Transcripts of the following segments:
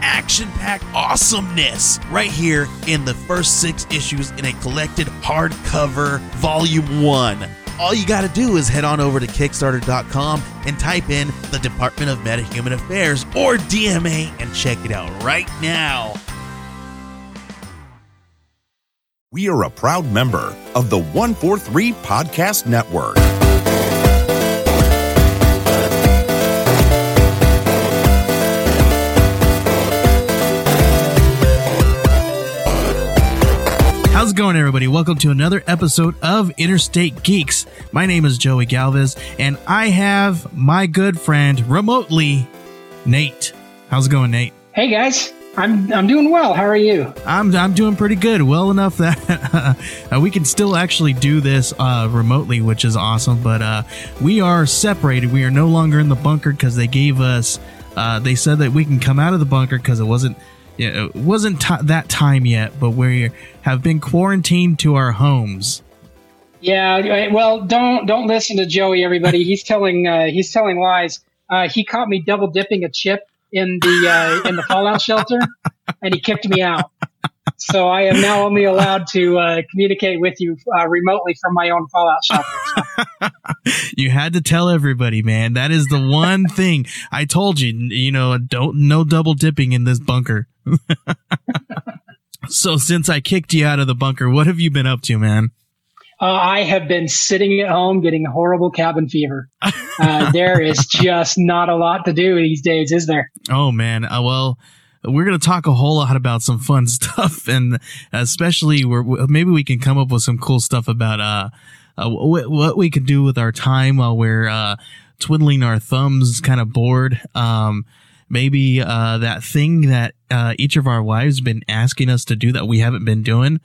action packed awesomeness right here in the first six issues in a collected hardcover volume one. All you got to do is head on over to Kickstarter.com and type in the Department of Metahuman Affairs or DMA and check it out right now. We are a proud member of the 143 Podcast Network. How's it going, everybody? Welcome to another episode of Interstate Geeks. My name is Joey Galvez, and I have my good friend remotely, Nate. How's it going, Nate? Hey guys, I'm I'm doing well. How are you? I'm I'm doing pretty good. Well enough that uh, we can still actually do this uh, remotely, which is awesome. But uh, we are separated. We are no longer in the bunker because they gave us. Uh, they said that we can come out of the bunker because it wasn't. Yeah, it wasn't ti that time yet, but we have been quarantined to our homes. Yeah, well, don't don't listen to Joey. Everybody, he's telling uh, he's telling lies. Uh, he caught me double dipping a chip in the uh, in the fallout shelter, and he kicked me out. So I am now only allowed to uh, communicate with you uh, remotely from my own fallout shelter. you had to tell everybody, man. That is the one thing I told you. You know, don't no double dipping in this bunker. so since I kicked you out of the bunker, what have you been up to, man? Uh, I have been sitting at home getting horrible cabin fever. Uh, there is just not a lot to do these days, is there? Oh man, uh, well, we're going to talk a whole lot about some fun stuff, and especially where maybe we can come up with some cool stuff about uh, uh what, what we can do with our time while we're uh, twiddling our thumbs, kind of bored. Um, maybe uh, that thing that uh, each of our wives been asking us to do that we haven't been doing.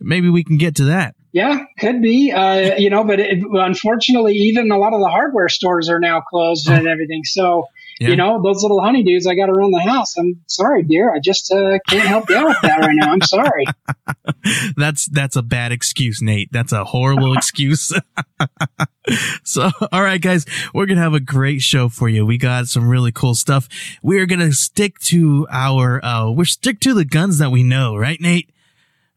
Maybe we can get to that. Yeah, could be. Uh, you know, but it, unfortunately, even a lot of the hardware stores are now closed oh. and everything. So, yeah. you know, those little honeydews I got around the house. I'm sorry, dear. I just uh, can't help you out with that right now. I'm sorry. that's that's a bad excuse, Nate. That's a horrible excuse. so, all right, guys, we're gonna have a great show for you. We got some really cool stuff. We are gonna stick to our uh, we're stick to the guns that we know, right, Nate?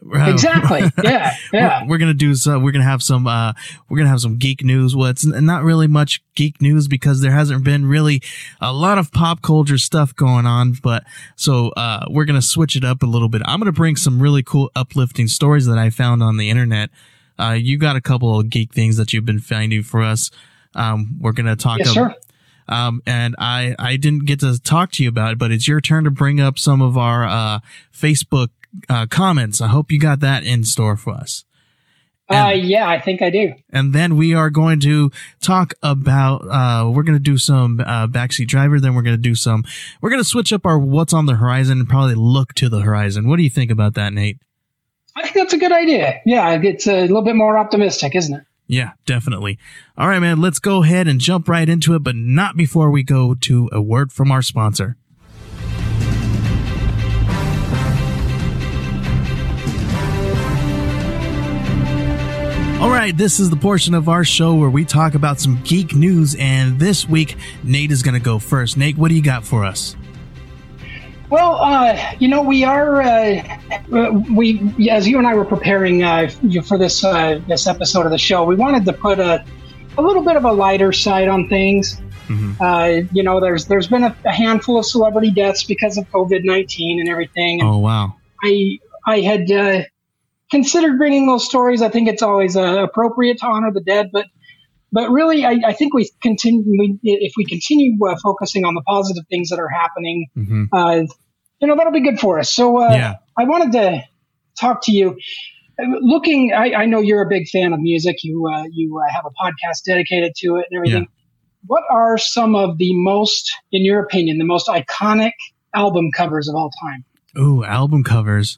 Exactly. Yeah. Yeah. We're, we're, gonna do so. We're gonna have some. Uh, we're gonna have some geek news. Well, it's not really much geek news because there hasn't been really a lot of pop culture stuff going on. But so uh, we're gonna switch it up a little bit. I'm gonna bring some really cool, uplifting stories that I found on the internet. Uh, you got a couple of geek things that you've been finding for us. Um, we're gonna talk. Yes, about, um, and I, I didn't get to talk to you about it, but it's your turn to bring up some of our, uh, Facebook uh, comments. I hope you got that in store for us. Uh, and, uh, yeah, I think I do. And then we are going to talk about, uh, we're going to do some, uh, backseat driver. Then we're going to do some, we're going to switch up our what's on the horizon and probably look to the horizon. What do you think about that, Nate? I think that's a good idea. Yeah, it's a little bit more optimistic, isn't it? Yeah, definitely. All right, man, let's go ahead and jump right into it, but not before we go to a word from our sponsor. All right, this is the portion of our show where we talk about some geek news, and this week Nate is going to go first. Nate, what do you got for us? Well, uh, you know, we are uh, we as you and I were preparing uh, for this uh, this episode of the show, we wanted to put a a little bit of a lighter side on things. Mm-hmm. Uh, you know, there's there's been a, a, handful of celebrity deaths because of COVID nineteen and everything. And oh wow! I I had uh, considered bringing those stories. I think it's always uh, appropriate to honor the dead, but but really, I, I think we continue. We, if we continue uh, focusing on the positive things that are happening, mm-hmm. uh, you know, that'll be good for us. So, uh, yeah. I wanted to talk to you. Looking, I, I, know you're a big fan of music. You uh, you uh, have a podcast dedicated to it and everything. Yeah. What are some of the most, in your opinion, the most iconic album covers of all time? Oh, album covers.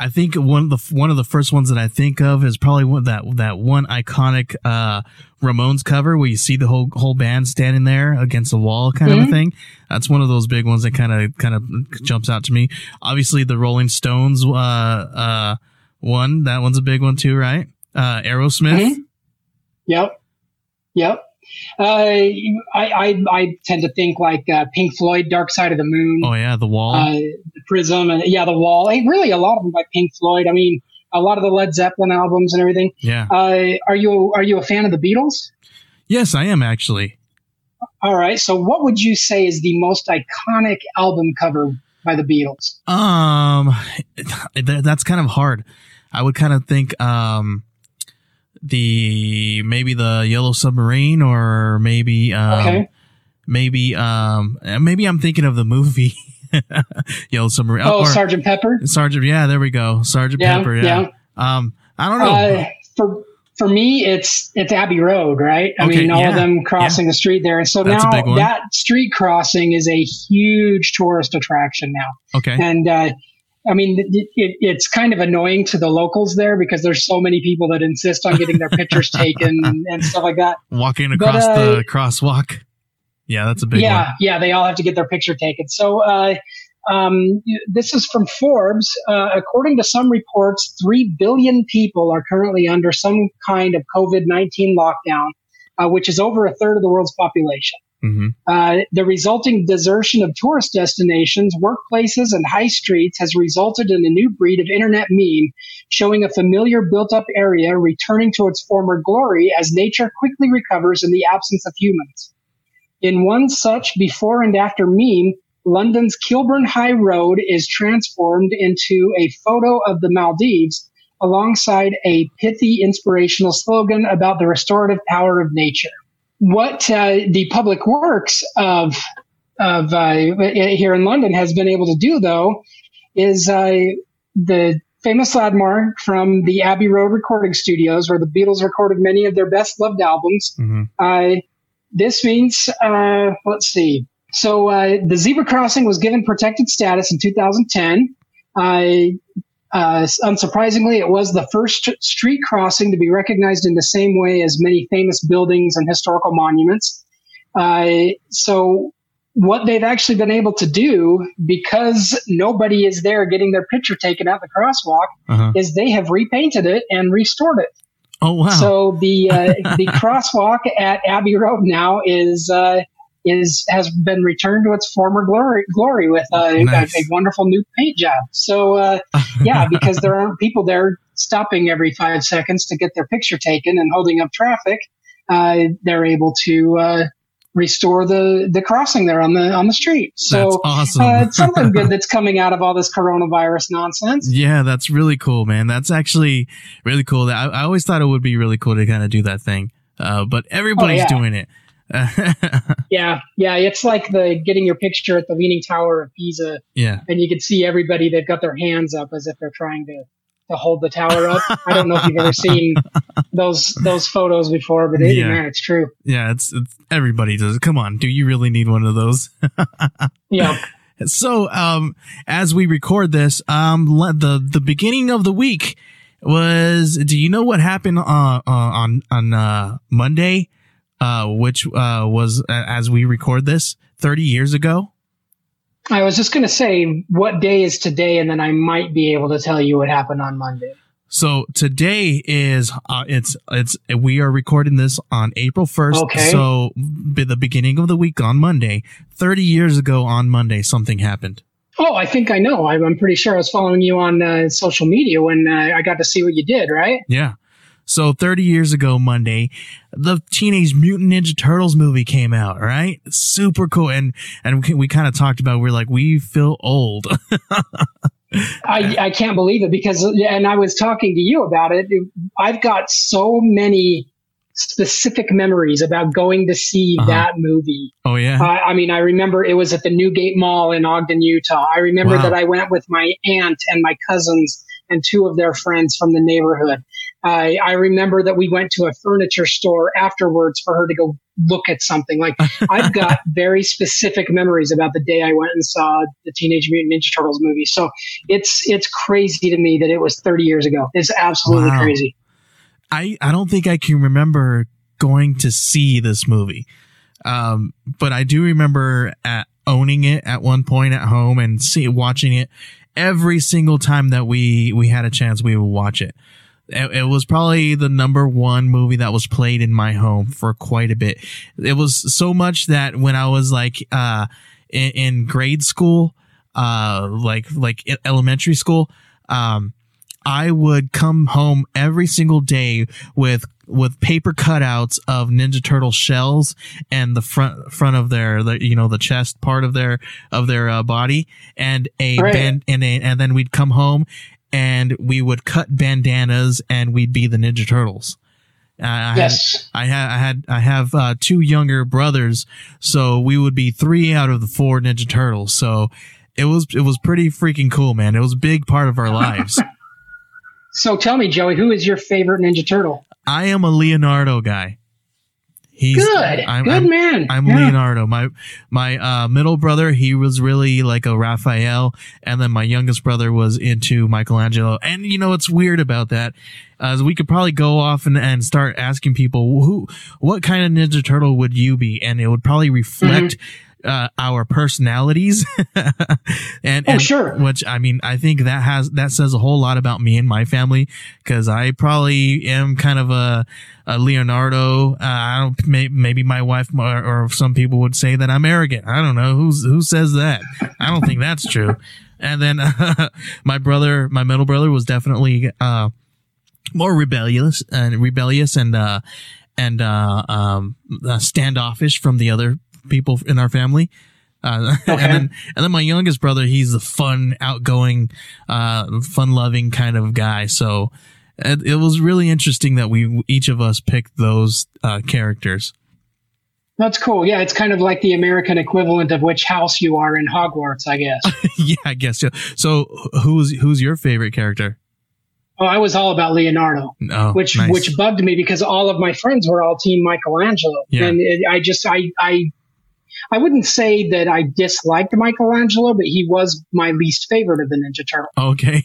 I think one of the one of the first ones that I think of is probably one, that that one iconic uh, Ramones cover where you see the whole whole band standing there against the wall, kind Mhm. of a thing. That's one of those big ones that kind of kind of jumps out to me. Obviously, the Rolling Stones uh, uh, one that one's a big one too, right? Uh, Aerosmith. Mhm. Yep. Yep. Uh, I, I I tend to think like uh, Pink Floyd, Dark Side of the Moon, Oh yeah, the wall. uh, the Prism, and yeah, the Wall. Really, a lot of them by Pink Floyd. I mean, a lot of the Led Zeppelin albums and everything. yeah. Uh, are you are you a fan of the Beatles? yes, I am actually. All right. So, what would you say is the most iconic album cover by the Beatles? Um, th- that's kind of hard. I would kind of think um the maybe the Yellow Submarine or maybe um Okay. maybe um maybe I'm thinking of the movie Yellow Submarine. Oh, or Sergeant Pepper. Sergeant. Yeah, there we go. Sergeant Yeah, Pepper. Yeah. yeah. Um, I don't know. Uh, for for me, it's it's Abbey Road, right? I Okay, mean, all yeah, of them crossing the street there, and so That's now that street crossing is a huge tourist attraction now. okay. And uh, I mean, it, it, it's kind of annoying to the locals there because there's so many people that insist on getting their pictures taken and, and stuff like that. Walking but, across uh, the crosswalk. Yeah, that's a big yeah, one. yeah, they all have to get their picture taken. So uh, um, this is from Forbes. Uh, according to some reports, three billion people are currently under some kind of COVID nineteen lockdown, uh, which is over a third of the world's population. Hmm Uh, the resulting desertion of tourist destinations, workplaces, and high streets has resulted in a new breed of internet meme showing a familiar built up area returning to its former glory as nature quickly recovers in the absence of humans. In one such before and after meme, London's Kilburn High Road is transformed into a photo of the Maldives alongside a pithy inspirational slogan about the restorative power of nature what uh, the public works of of uh, here in London has been able to do, though, is uh, the famous landmark from the Abbey Road recording studios, where the Beatles recorded many of their best loved albums. hmm Uh, this means, uh, let's see. So uh, the zebra crossing was given protected status in 2010. Uh, unsurprisingly, it was the first street crossing to be recognized in the same way as many famous buildings and historical monuments. Uh, so, what they've actually been able to do, because nobody is there getting their picture taken at the crosswalk, Uh-huh. is they have repainted it and restored it. Oh wow. So the uh, the crosswalk at Abbey Road now is uh, is has been returned to its former glory glory with uh, Nice. a, a wonderful new paint job. So uh, yeah, because there aren't people there stopping every five seconds to get their picture taken and holding up traffic, uh, they're able to uh, restore the the crossing there on the on the street. So. awesome. Uh, it's something good that's coming out of all this coronavirus nonsense. Yeah, that's really cool, man. That's actually really cool. I, I always thought it would be really cool to kind of do that thing, uh, but everybody's yeah. doing it. Yeah, yeah, it's like the getting your picture at the Leaning Tower of Pisa, yeah, and you can see everybody. They've got their hands up as if they're trying to to hold the tower up. I don't know if you've ever seen those those photos before, but it, Yeah. man, it's true. yeah. It's, it's everybody does. it. Come on, do you really need one of those? Yeah, so, um, as we record this, um, the the beginning of the week was. Do you know what happened uh, uh, on on uh, Monday? Uh, which uh, was uh, as we record this thirty years ago. I was just gonna say what day is today, and then I might be able to tell you what happened on Monday. So today is uh, it's it's we are recording this on April first. Okay. So be the beginning of the week on Monday, thirty years ago on Monday, something happened. Oh, I think I know. I'm I'm pretty sure I was following you on uh, social media when uh, I got to see what you did. Right? Yeah. So 30 years ago Monday, the Teenage Mutant Ninja Turtles movie came out, right? Super cool. And, and we, we kind of talked about, we're like, we feel old. I, I can't believe it because, and I was talking to you about it. I've got so many specific memories about going to see Uh-huh. that movie. oh yeah. I I mean, I remember it was at the Newgate Mall in Ogden, Utah. I remember Wow. that I went with my aunt and my cousins and two of their friends from the neighborhood. I, I remember that we went to a furniture store afterwards for her to go look at something. Like I've got very specific memories about the day I went and saw the Teenage Mutant Ninja Turtles movie. So it's it's crazy to me that it was 30 years ago. It's absolutely wow. crazy. I I don't think I can remember going to see this movie. Um, but I do remember at owning it at one point at home and see watching it every single time that we we had a chance we would watch it. It. It was probably the number one movie that was played in my home for quite a bit. It was so much that when I was like uh in, in grade school, uh like like elementary school, um I would come home every single day with with paper cutouts of Ninja Turtle shells and the front front of their the, you know the chest part of their of their uh, body and a right. band and a, and then we'd come home and we would cut bandanas and we'd be the Ninja Turtles. I yes. Had, I had I had I have uh, two younger brothers, so we would be three out of the four Ninja Turtles. So it was it was pretty freaking cool, man. It was a big part of our lives. so tell me, Joey, who is your favorite Ninja Turtle? I am a Leonardo guy. He's good, I'm, good I'm, man. I'm yeah. Leonardo. My my uh, middle brother, he was really like a Raphael, and then my youngest brother was into Michelangelo. And you know what's weird about that? Uh, we could probably go off and, and start asking people who, what kind of Ninja Turtle would you be, and it would probably reflect. Mm-hmm uh, our personalities. And, oh, and sure. which i mean i think that has that says a whole lot about me and my family because i probably am kind of a, a leonardo. Uh, i don't may, maybe my wife or, or some people would say that i'm arrogant. I don't know. Who's who says that? I don't think that's true. And then uh, my brother my middle brother was definitely uh, more rebellious and rebellious and uh and uh um uh, standoffish from the other people in our family. Uh, okay. and then, and then my youngest brother, he's the fun, outgoing, uh, fun loving kind of guy. So it, it, was really interesting that we, each of us picked those, uh, characters. That's cool. Yeah. It's kind of like the American equivalent of which house you are in Hogwarts, I guess. yeah, I guess. Yeah. So who's, who's your favorite character? Oh, I was all about Leonardo, oh, which nice. which bugged me because all of my friends were all Team Michelangelo, yeah. and it, I just I I I wouldn't say that I disliked Michelangelo, but he was my least favorite of the Ninja Turtles. Okay.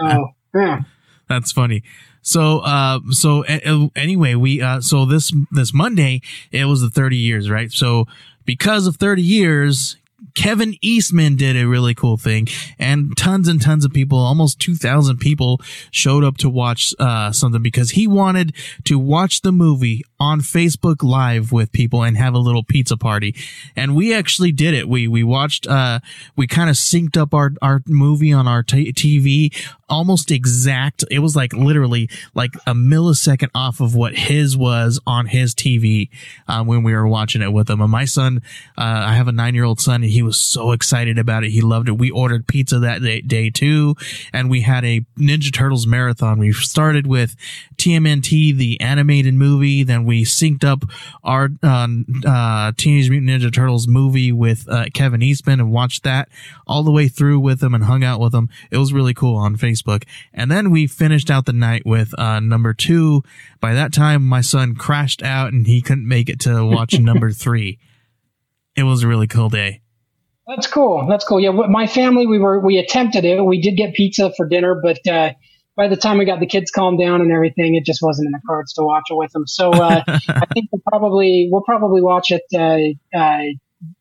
oh, yeah. That's funny. So, uh, so uh, anyway, we, uh, so this, this Monday, it was the 30 years, right? So because of 30 years, Kevin Eastman did a really cool thing, and tons and tons of people, almost 2,000 people, showed up to watch uh, something because he wanted to watch the movie on Facebook Live with people and have a little pizza party. And we actually did it. We we watched. Uh, we kind of synced up our our movie on our t- TV almost exact. It was like literally like a millisecond off of what his was on his TV uh, when we were watching it with him. And my son, uh, I have a nine year old son, and he was so excited about it. He loved it. We ordered pizza that day, day too, and we had a Ninja Turtles marathon. We started with TMNT, the animated movie. Then we synced up our uh, uh, Teenage Mutant Ninja Turtles movie with uh, Kevin Eastman and watched that all the way through with him and hung out with him. It was really cool on Facebook. Facebook. And then we finished out the night with uh, number two. By that time, my son crashed out and he couldn't make it to watch number three. It was a really cool day. That's cool. That's cool. Yeah, my family we were we attempted it. We did get pizza for dinner, but uh, by the time we got the kids calmed down and everything, it just wasn't in the cards to watch it with them. So uh, I think we'll probably we'll probably watch it uh, uh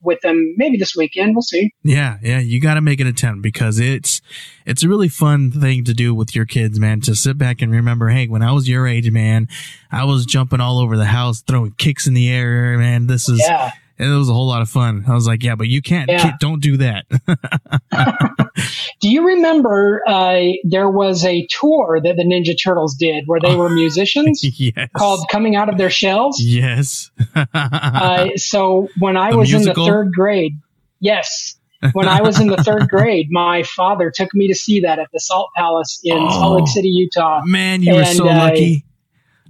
with them maybe this weekend. We'll see. Yeah, yeah, you got to make an attempt because it's it's a really fun thing to do with your kids, man. To sit back and remember, hey, when I was your age, man, I was jumping all over the house, throwing kicks in the air, man. This is yeah it was a whole lot of fun. I was like, yeah, but you can't, yeah. don't do that. do you remember uh, there was a tour that the Ninja Turtles did where they were musicians yes. called Coming Out of Their Shells? Yes. uh, so when I the was musical? in the third grade, yes. When I was in the third grade, my father took me to see that at the Salt Palace in oh, Salt Lake City, Utah. Man, you and, were so lucky.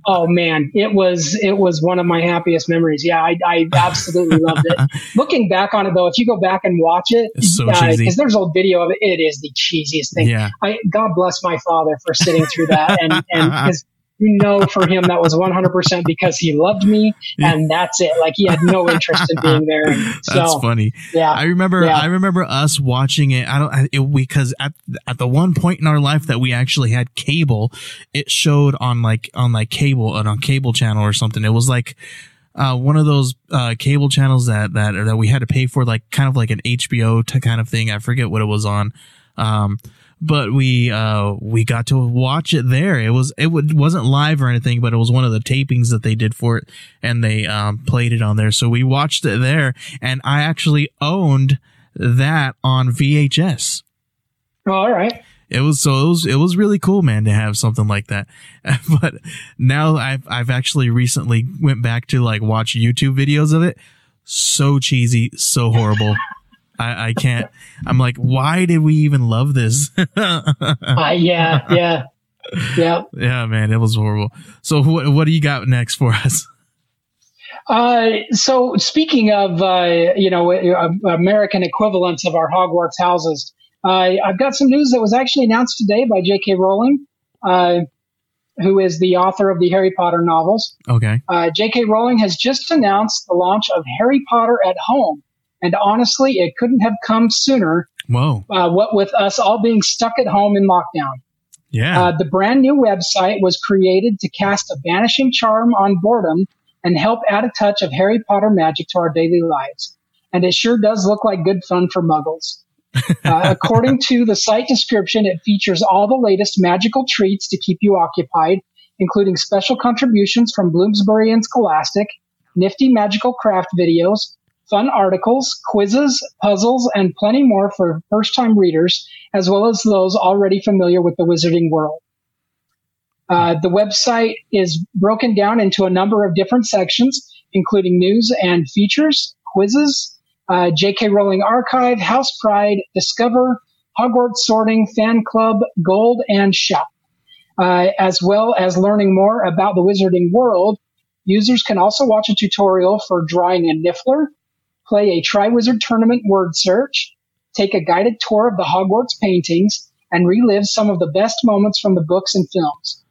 Oh man, it was it was one of my happiest memories. Yeah, I, I absolutely loved it. Looking back on it though, if you go back and watch it, because so uh, there's old video of it, it is the cheesiest thing. Yeah. I God bless my father for sitting through that and and because you know for him that was 100% because he loved me and that's it. Like he had no interest in being there. So, that's funny. yeah. I remember yeah. i remember us watching it. I don't it, because at at the one point in our life that we actually had cable it showed on like on like cable and on cable channel or something. It was like uh, one of those uh, cable channels that that that we had to pay for, like kind of like an HBO kind of thing. I forget what it was on. Um, but we uh we got to watch it there. It was it w- wasn't live or anything but it was one of the tapings that they did for it and they um played it on there. So we watched it there and i actually owned that on vhs oh, all right. It was so it was it was really cool man to have something like that. But now i've i've actually recently went back to like watch youtube videos of it. So cheesy so horrible I, I can't. I'm like, why did we even love this? uh, yeah, yeah, yeah. Yeah, man, it was horrible. So, what what do you got next for us? Uh, so speaking of uh, you know American equivalents of our Hogwarts houses, uh, I've got some news that was actually announced today by J.K. Rowling, uh, who is the author of the Harry Potter novels. Okay. Uh, J.K. Rowling has just announced the launch of Harry Potter at Home, and honestly, it couldn't have come sooner. Whoa. Uh, what with us all being stuck at home in lockdown. Yeah. Uh, the brand new website was created to cast a vanishing charm on boredom and help add a touch of Harry Potter magic to our daily lives. And it sure does look like good fun for muggles. Uh, according to the site description, it features all the latest magical treats to keep you occupied, including special contributions from Bloomsbury and Scholastic, nifty magical craft videos, fun articles, quizzes, puzzles, and plenty more for first time readers, as well as those already familiar with the wizarding world. Uh, the website is broken down into a number of different sections, including news and features, quizzes, uh, J.K. Rowling Archive, House Pride, Discover, Hogwarts Sorting, Fan Club, Gold, and Shop. Uh, as well as learning more about the wizarding world, users can also watch a tutorial for drawing a Niffler, play a Triwizard Tournament word search, take a guided tour of the Hogwarts paintings, and relive some of the best moments from the books and films.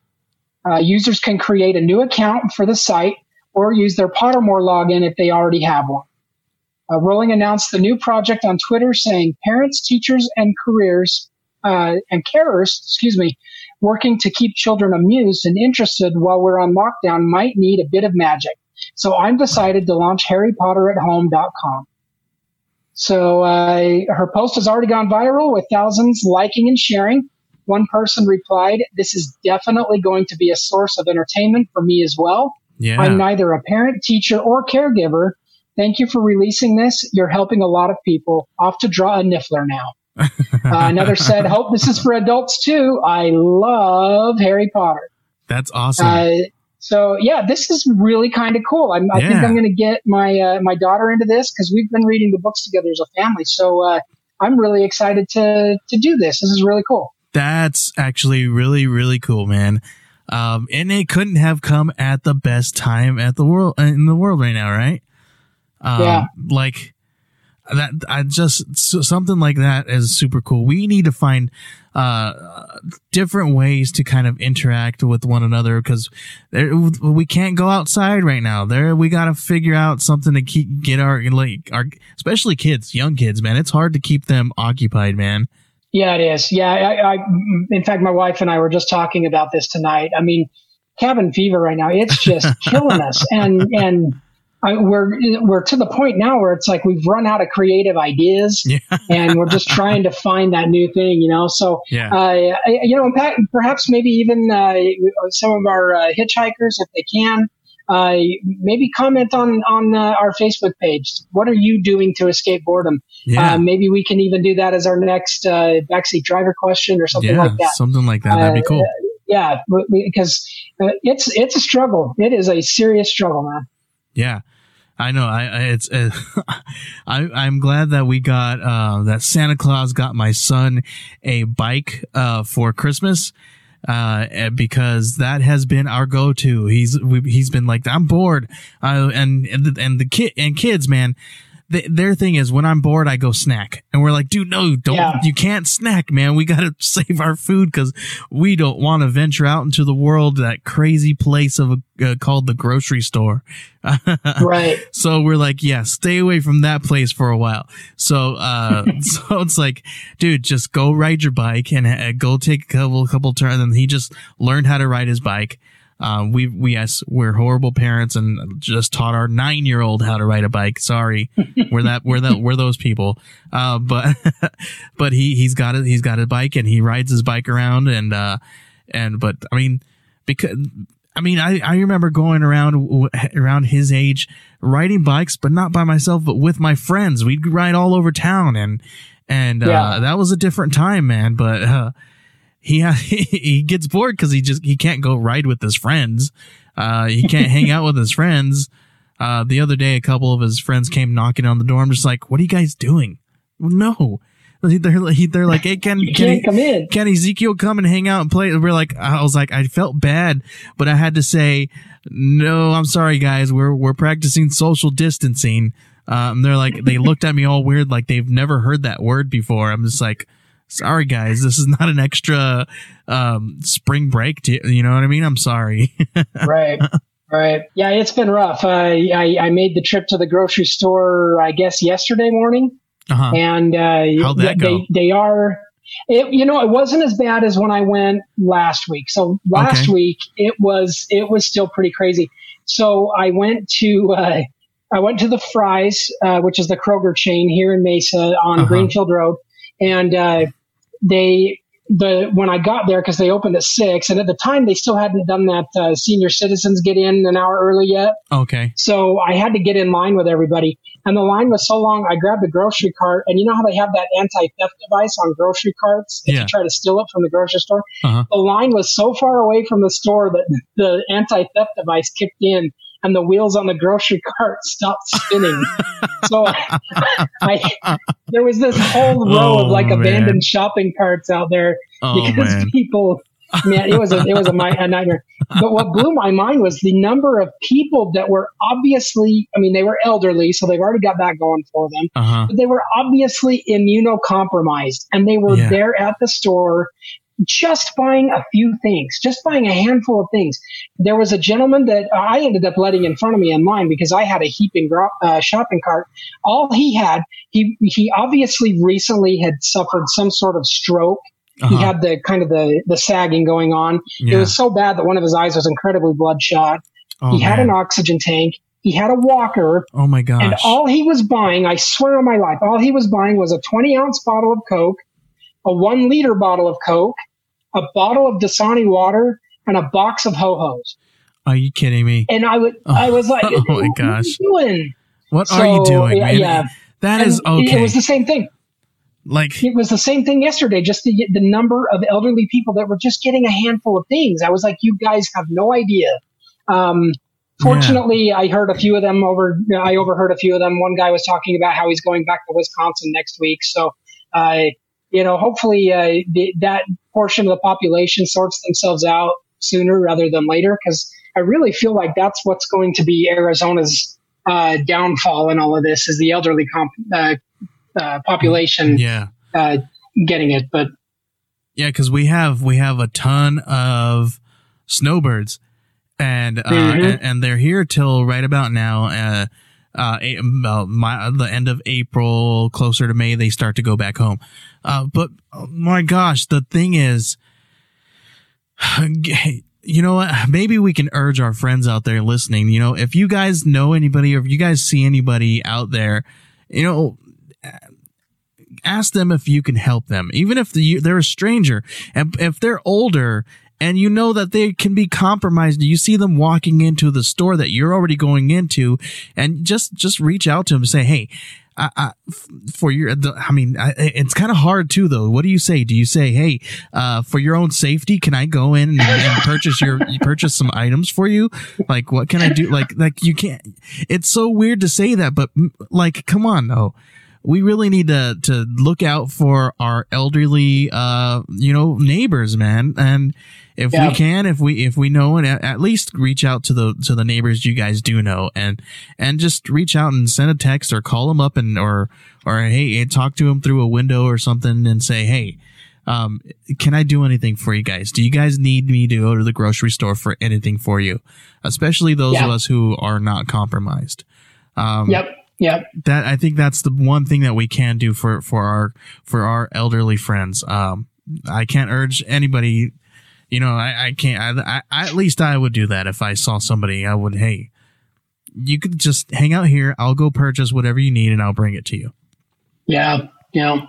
Uh, users can create a new account for the site or use their Pottermore login if they already have one. Uh, Rowling announced the new project on Twitter, saying parents, teachers, and careers uh, and carers, excuse me, working to keep children amused and interested while we're on lockdown might need a bit of magic. So I'm decided to launch HarryPotterAtHome.com. So uh, her post has already gone viral with thousands liking and sharing. One person replied, "This is definitely going to be a source of entertainment for me as well. yeah. I'm neither a parent, teacher, or caregiver. Thank you for releasing this. You're helping a lot of people. Off to draw a Niffler now." Uh, another said, "Hope this is for adults too. I love Harry Potter." That's awesome. Uh, so yeah, this is really kind of cool. I'm, I think I'm going to get my uh, my daughter into this because we've been reading the books together as a family. So uh, I'm really excited to to do this. This is really cool. That's actually really, really cool, man. Um, and it couldn't have come at the best time at the world in the world right now, right? Um, Yeah. Like that, I just so- something like that is super cool. We need to find uh different ways to kind of interact with one another because we can't go outside right now. There, we got to figure out something to keep get our like our especially kids, young kids, man. It's hard to keep them occupied, man. Yeah, it is. Yeah, I, I in fact, my wife and I were just talking about this tonight. I mean, cabin fever right now, it's just killing us, and and. I, we're we're to the point now where it's like we've run out of creative ideas, Yeah. and we're just trying to find that new thing, you know. So Yeah. uh, I- you know, perhaps maybe even uh, some of our uh, hitchhikers, if they can, uh, maybe comment on on uh, our Facebook page. What are you doing to escape boredom? Yeah. Uh, maybe we can even do that as our next uh, backseat driver question or something yeah. like that. Something like that. That'd be cool. Yeah, because it's it's a struggle. It is a serious struggle, man. Yeah, I know. I, I it's uh, I I'm glad that we got uh that Santa Claus got my son a bike uh for Christmas uh because that has been our go-to. He's we, he's been like i'm bored. Uh, and and the, and the kid and kids man th- their thing is when I'm bored, I go snack, and we're like, dude, no, don't, Yeah. you can't snack, man. We gotta save our food because we don't want to venture out into the world, that crazy place of a, uh, called the grocery store. Right. So we're like, yeah, stay away from that place for a while. So, uh, so it's like, dude, just go ride your bike and uh, go take a couple, couple turns. And he just learned how to ride his bike. Uh, we, we, yes, we're horrible parents and just taught our nine year old how to ride a bike. Sorry. we're that, we're that, we're those people. Uh, but, but he, he's got it. He's got a bike and he rides his bike around and, uh, and, but I mean, because, I mean, I, I remember going around around his age riding bikes, but not by myself, but with my friends. We'd ride all over town, and and uh, Yeah. that was a different time, man. But uh, he he gets bored because he just he can't go ride with his friends. Uh, he can't hang out with his friends. Uh, the other day, a couple of his friends came knocking on the door. I'm just like, "What are you guys doing?" No, they're they're like, "Hey, can You can come in. can Ezekiel come and hang out and play? We're like, I was like, I felt bad, but I had to say, no, I'm sorry, guys. We're we're practicing social distancing. Um, they're like, they looked at me all weird, like they've never heard that word before. I'm just like, sorry, guys. This is not an extra um, spring break. To, you know what I mean? I'm sorry. right right yeah it's been rough uh, I, I made the trip to the grocery store i guess yesterday morning uh-huh. and uh, How'd that they, go? they are it, you know it wasn't as bad as when i went last week so last Okay. week it was it was still pretty crazy so i went to uh, i went to the Fry's uh, which is the kroger chain here in mesa on Uh-huh. greenfield road and uh, they the when I got there because they opened at six, and at the time they still hadn't done that uh, senior citizens get in an hour early yet. Okay. So I had to get in line with everybody, and the line was so long. I grabbed a grocery cart, and you know how they have that anti-theft device on grocery carts if Yeah. you try to steal it from the grocery store. Uh-huh. The line was so far away from the store that the anti-theft device kicked in, and the wheels on the grocery cart stopped spinning. so I, there was this whole row of like Oh, man. abandoned shopping carts out there Oh because man. people man it was a, it was a, a nightmare but what blew my mind was the number of people that were obviously i mean they were elderly so they've already got that going for them Uh huh. but they were obviously immunocompromised and they were Yeah. there at the store just buying a few things just buying a handful of things there was a gentleman that i ended up letting in front of me in line because i had a heaping uh, shopping cart all he had he he obviously recently had suffered some sort of stroke Uh-huh. he had the kind of the the sagging going on. It was so bad that one of his eyes was incredibly bloodshot. oh, he had an oxygen tank. He had a walker, oh my gosh. and all he was buying, I swear on my life, all he was buying was a 20 ounce bottle of Coke, a one liter bottle of Coke, a bottle of Dasani water, and a box of ho hos. are you kidding me? And I would, Oh, I was like, oh my "What are you gosh. doing?" What are you doing, yeah, man? yeah. That And is It was the same thing. like It was the same thing yesterday. Just the the number of elderly people that were just getting a handful of things. I was like, you guys have no idea. Um, fortunately, I heard a few of them over. I overheard a few of them. One guy was talking about how he's going back to Wisconsin next week. So, uh, you know, hopefully uh, the, that portion of the population sorts themselves out sooner rather than later. Because I really feel like that's what's going to be Arizona's uh, downfall in all of this is the elderly comp- uh, uh, population yeah. uh, getting it. But Yeah, because we have we have a ton of snowbirds, and uh, Mhm. and, and they're here till right about now. Uh, my the end of April, closer to May, they start to go back home. Uh, but oh my gosh, the thing is, you know what? Maybe we can urge our friends out there listening. You know, if you guys know anybody, or if you guys see anybody out there, you know, ask them if you can help them, even if the, they're a stranger, and if they're older. And you know that they can be compromised. You see them walking into the store that you're already going into, and just just reach out to them and say, "Hey, I, I, for your, I mean, I, it's kind of hard too, though. What do you say? Do you say, "Hey, uh, for your own safety, can I go in and, and purchase your purchase some items for you? Like, what can I do? Like, like you can't. It's so weird to say that, but like, come on, though we really need to to look out for our elderly uh you know neighbors man and if Yeah. we can if we if we know and at, at least reach out to the to the neighbors you guys do know and and just reach out and send a text or call them up and or or hey talk to them through a window or something and say hey um can i do anything for you guys do you guys need me to go to the grocery store for anything for you especially those of us who are not compromised um Yep. Yep. that I think that's the one thing that we can do for for our for our elderly friends. Um, I can't urge anybody. You know, I, I can't. I, I at least I would do that if I saw somebody. I would. Hey, you could just hang out here. I'll go purchase whatever you need, and I'll bring it to you. Yeah. Yeah.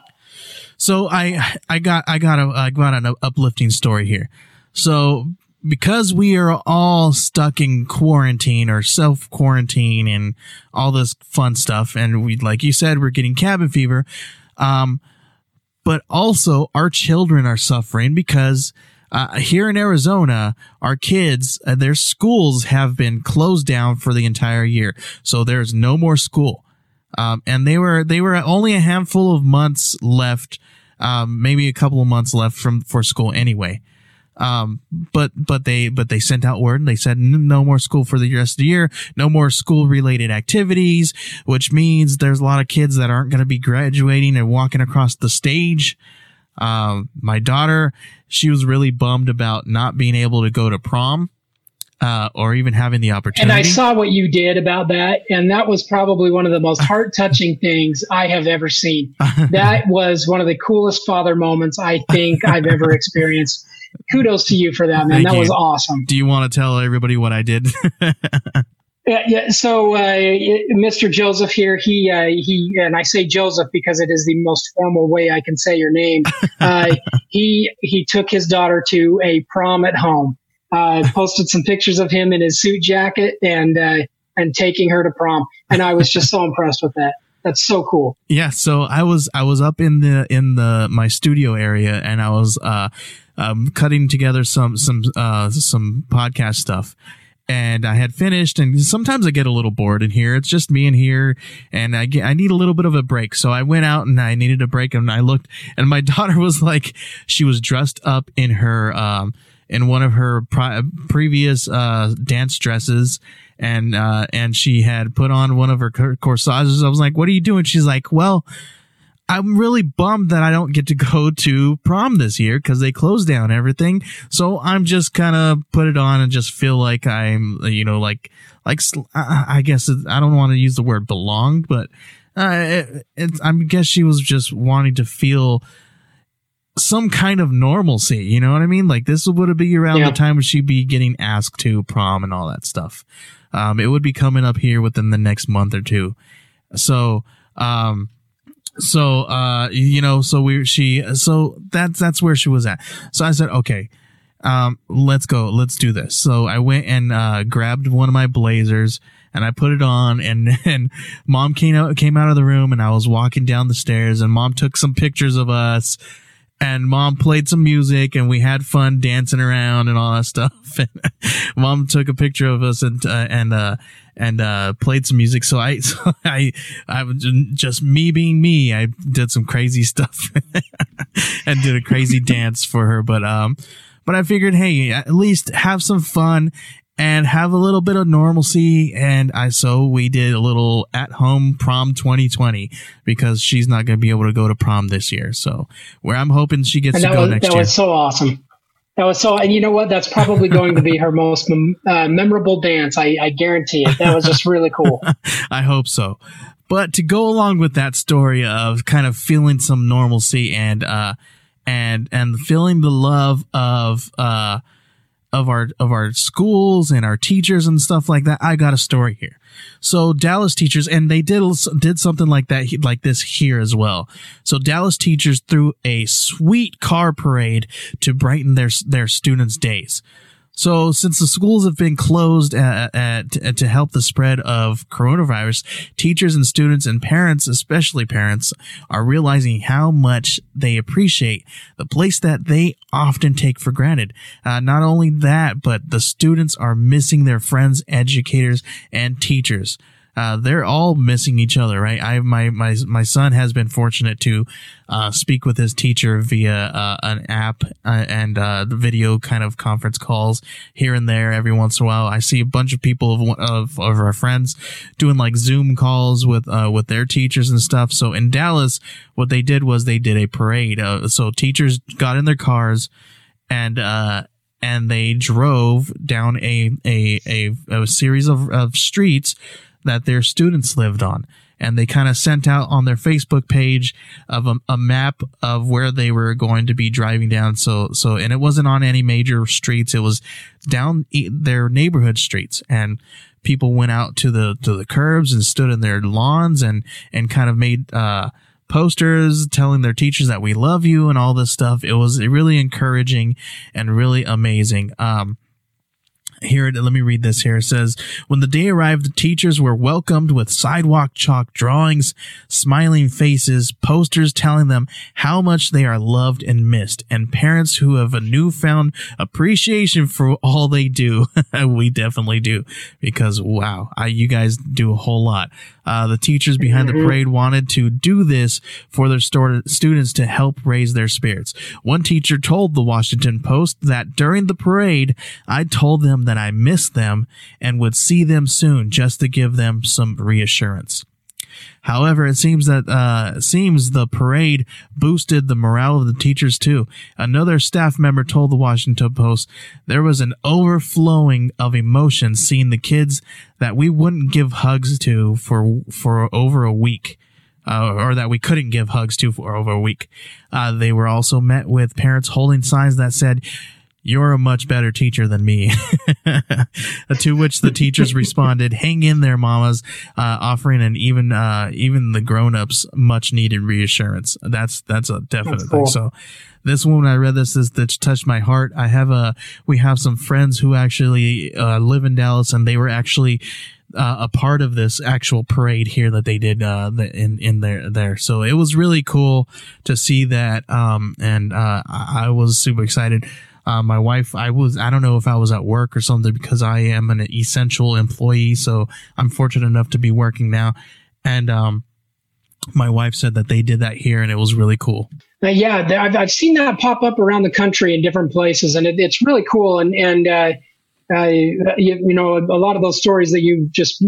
So I I got I got a I got an uplifting story here. So because we are all stuck in quarantine or self quarantine and all this fun stuff, and we like you said we're getting cabin fever, um, but also our children are suffering because. Uh, here in Arizona, our kids, uh, their schools have been closed down for the entire year. So there's no more school um, and they were they were only a handful of months left, um, maybe a couple of months left from for school anyway. Um, but but they but they sent out word and they said "N- no more school for the rest of the year, no more school related activities, which means there's a lot of kids that aren't going to be graduating and walking across the stage. Um, my daughter, she was really bummed about not being able to go to prom, uh, or even having the opportunity. And I saw what you did about that, and that was probably one of the most heart touching things I have ever seen. That was one of the coolest father moments I think I've ever experienced. Kudos to you for that, man. Thank that was awesome. Do you want to tell everybody what I did? Yeah, yeah. So, uh, Mr. Joseph here, he uh, he, and I say Joseph because it is the most formal way I can say your name. Uh, he he took his daughter to a prom at home. Uh, posted some pictures of him in his suit jacket and uh, and taking her to prom, and I was just so impressed with that. That's so cool. Yeah, so I was I was up in the in the my studio area and I was uh um cutting together some some uh some podcast stuff. And I had finished, and sometimes I get a little bored in here. It's just me in here, and I get I need a little bit of a break. So I went out and I needed a break, and I looked, and my daughter was like, she was dressed up in her um in one of her pri- previous uh dance dresses, and uh and she had put on one of her corsages. I was like, "What are you doing?" She's like, "Well." I'm really bummed that I don't get to go to prom this year because they closed down everything. So I'm just kind of put it on and just feel like I'm, you know, like, like, I guess I don't want to use the word belonged, but uh, it, it's, I guess she was just wanting to feel some kind of normalcy. You know what I mean? Like this would be around Yeah. the time when she'd be getting asked to prom and all that stuff. Um, it would be coming up here within the next month or two. So, um, so uh you know so we she so that's that's where she was at. So i said okay um let's go let's do this. So i went and uh grabbed one of my blazers and i put it on and and mom came out came out of the room and i was walking down the stairs and mom took some pictures of us and mom played some music and we had fun dancing around and all that stuff. And mom took a picture of us and uh, and uh and uh played some music. So i so i i was just me being me. I did some crazy stuff and did a crazy dance for her. But um but i figured hey at least have some fun and have a little bit of normalcy and i so we did a little at home prom 2020 because she's not going to be able to go to prom this year so where i'm hoping she gets to go was next that year That was so awesome. That was so, and you know what? That's probably going to be her most mem- uh, memorable dance. I, I guarantee it. That was just really cool. I hope so. But to go along with that story of kind of feeling some normalcy and uh and and feeling the love of uh of our of our schools and our teachers and stuff like that, I got a story here. So Dallas teachers, and they did did something like that, like this here as well. So Dallas teachers threw a sweet car parade to brighten their their students' days. So, since the schools have been closed uh, uh, to, to help the spread of coronavirus, teachers and students and parents, especially parents, are realizing how much they appreciate the place that they often take for granted. Uh, not only that, but the students are missing their friends, educators, and teachers. Uh, they're all missing each other, right? I my my my son has been fortunate to uh, speak with his teacher via uh, an app uh, and uh, the video kind of conference calls here and there every once in a while. I see a bunch of people of of, of our friends doing like Zoom calls with with their teachers and stuff. So in Dallas, what they did was they did a parade. so teachers got in their cars and and they drove down a a a, a series of, of streets that their students lived on and they kind of sent out on their Facebook page of a, a, map of where they were going to be driving down. So, so, and it wasn't on any major streets. It was down their neighborhood streets and people went out to the, to the curbs and stood in their lawns and, and kind of made, uh, posters telling their teachers that we love you and all this stuff. It was really encouraging and really amazing. Um, here, let me read this here. It says, when the day arrived, the teachers were welcomed with sidewalk chalk drawings, smiling faces, posters telling them how much they are loved and missed, and parents who have a newfound appreciation for all they do. we definitely do because wow, I, you guys do a whole lot. Uh, the teachers behind the mm-hmm. parade wanted to do this for their students to help raise their spirits. One teacher told the Washington Post that during the parade, I told them that I missed them and would see them soon just to give them some reassurance. However, it seems that uh, seems the parade boosted the morale of the teachers too. Another staff member told the Washington Post there was an overflowing of emotion seeing the kids that we wouldn't give hugs to for for over a week. Uh, or that we couldn't give hugs to for over a week. Uh, they were also met with parents holding signs that said, you're a much better teacher than me. to which the teachers responded, hang in there, mamas, uh, offering an even, uh, even the grown-ups much needed reassurance. That's, that's a definite that's cool. thing. So this one, I read this, this, this touched my heart. I have a, we have some friends who actually, uh, live in Dallas and they were actually, uh, a part of this actual parade here that they did uh, in in there there. So it was really cool to see that, um, and uh, I was super excited. Uh, my wife, I was, I don't know if I was at work or something because I am an essential employee. So I'm fortunate enough to be working now. And, um, my wife said that they did that here and it was really cool. Uh, yeah, I've, I've seen that pop up around the country in different places and it, it's really cool. And, and, uh, uh, you, you, know, a lot of those stories that you just,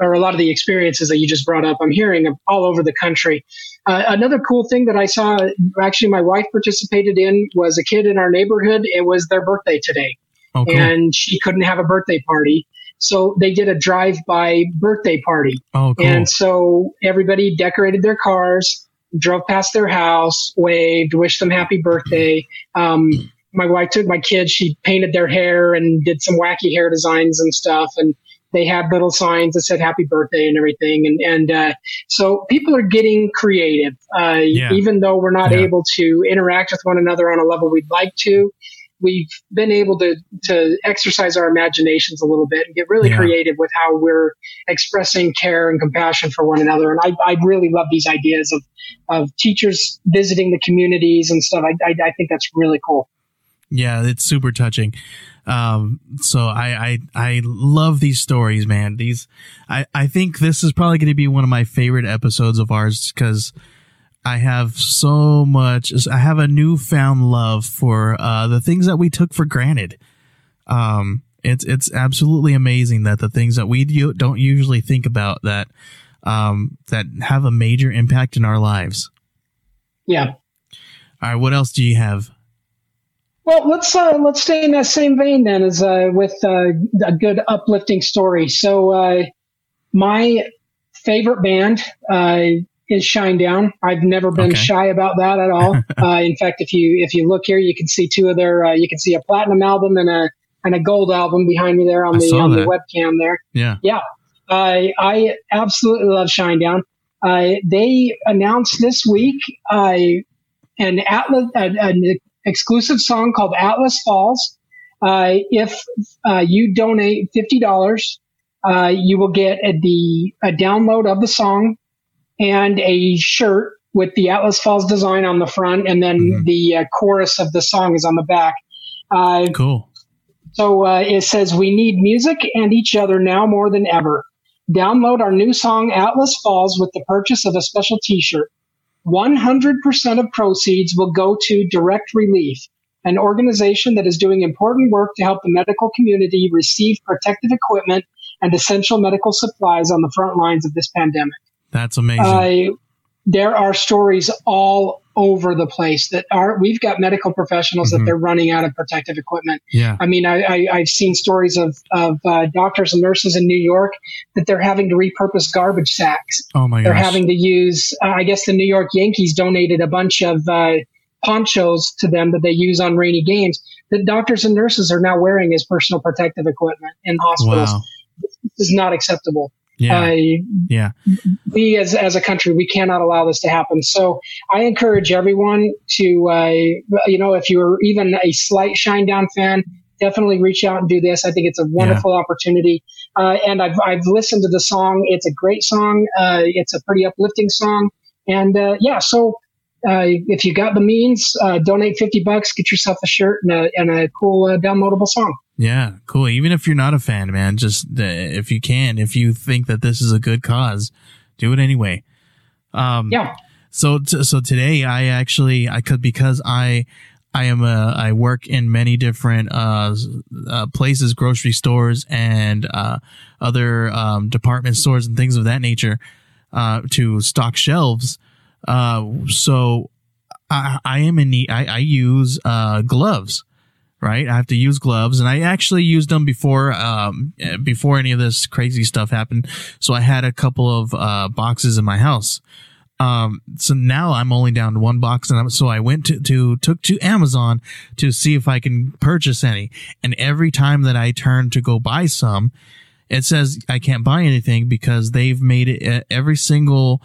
or a lot of the experiences that you just brought up, I'm hearing all over the country. Uh, another cool thing that I saw, actually, my wife participated in was a kid in our neighborhood. It was their birthday today, oh, cool. and she couldn't have a birthday party. So they did a drive-by birthday party. Oh, cool. And so everybody decorated their cars, drove past their house, waved, wished them happy birthday. Um, my wife took my kids, she painted their hair and did some wacky hair designs and stuff. And they had little signs that said happy birthday and everything. And, and, uh, so people are getting creative. Uh, yeah. even though we're not yeah. able to interact with one another on a level we'd like to, we've been able to, to exercise our imaginations a little bit and get really yeah. creative with how we're expressing care and compassion for one another. And I, I really love these ideas of, of teachers visiting the communities and stuff. I, I, I think that's really cool. Yeah, it's super touching. Um, so I, I, I love these stories, man. These, I, I think this is probably going to be one of my favorite episodes of ours because I have so much, I have a newfound love for, uh, the things that we took for granted. Um, it's, it's absolutely amazing that the things that we don't usually think about that, um, that have a major impact in our lives. Yeah. All right. What else do you have? Well, let's uh, let's stay in that same vein then, as uh, with uh, a good uplifting story. So, uh, my favorite band uh, is Shinedown. I've never been okay. shy about that at all. Uh, in fact, if you if you look here, you can see two of their. you can see a platinum album and a and a gold album behind me there on the on the webcam there. Yeah, yeah. I I absolutely love Shinedown. Uh, they announced this week an Atlas, an exclusive song called Atlas Falls. Uh, if uh, you donate fifty dollars, uh, you will get a, the a download of the song and a shirt with the Atlas Falls design on the front, and then mm-hmm. the uh, chorus of the song is on the back. Uh, cool. So uh, it says, "We need music and each other now more than ever." Download our new song Atlas Falls with the purchase of a special t shirt. 100% of proceeds will go to Direct Relief, an organization that is doing important work to help the medical community receive protective equipment and essential medical supplies on the front lines of this pandemic. That's amazing. There are stories all over the place that are we've got medical professionals Mhm. that they're running out of protective equipment yeah. i mean i, I i've seen stories of of uh, doctors and nurses in new york that they're having to repurpose garbage sacks Oh my they're gosh. having to use uh, i guess the new york yankees donated a bunch of uh, ponchos to them that they use on rainy games that doctors and nurses are now wearing as personal protective equipment in hospitals wow. this is not acceptable Yeah. yeah. we as as a country we cannot allow this to happen. So i encourage everyone to uh, you know if you're even a slight shinedown fan definitely reach out and do this. I think it's a wonderful opportunity. Uh, and I've, I've listened to the song. It's a great song. Uh, it's a pretty uplifting song. And uh, yeah so uh, if you got the means uh, donate 50 bucks get yourself a shirt and a, and a cool uh, downloadable song Yeah, cool. Even if you're not a fan, man, just uh, if you can, if you think that this is a good cause, do it anyway. Um, yeah So, t- so today I actually I could because I I am a I work in many different uh, uh places, grocery stores and uh other um department stores and things of that nature uh to stock shelves. Uh, so I I am in need. I I use uh gloves right? I have to use gloves, and I actually used them before um, before any of this crazy stuff happened. So I had a couple of uh, boxes in my house. Um, so now I'm only down to one box, and I'm, so I went to, to took to Amazon to see if I can purchase any. And every time that I turn to go buy some, it says I can't buy anything because they've made it every single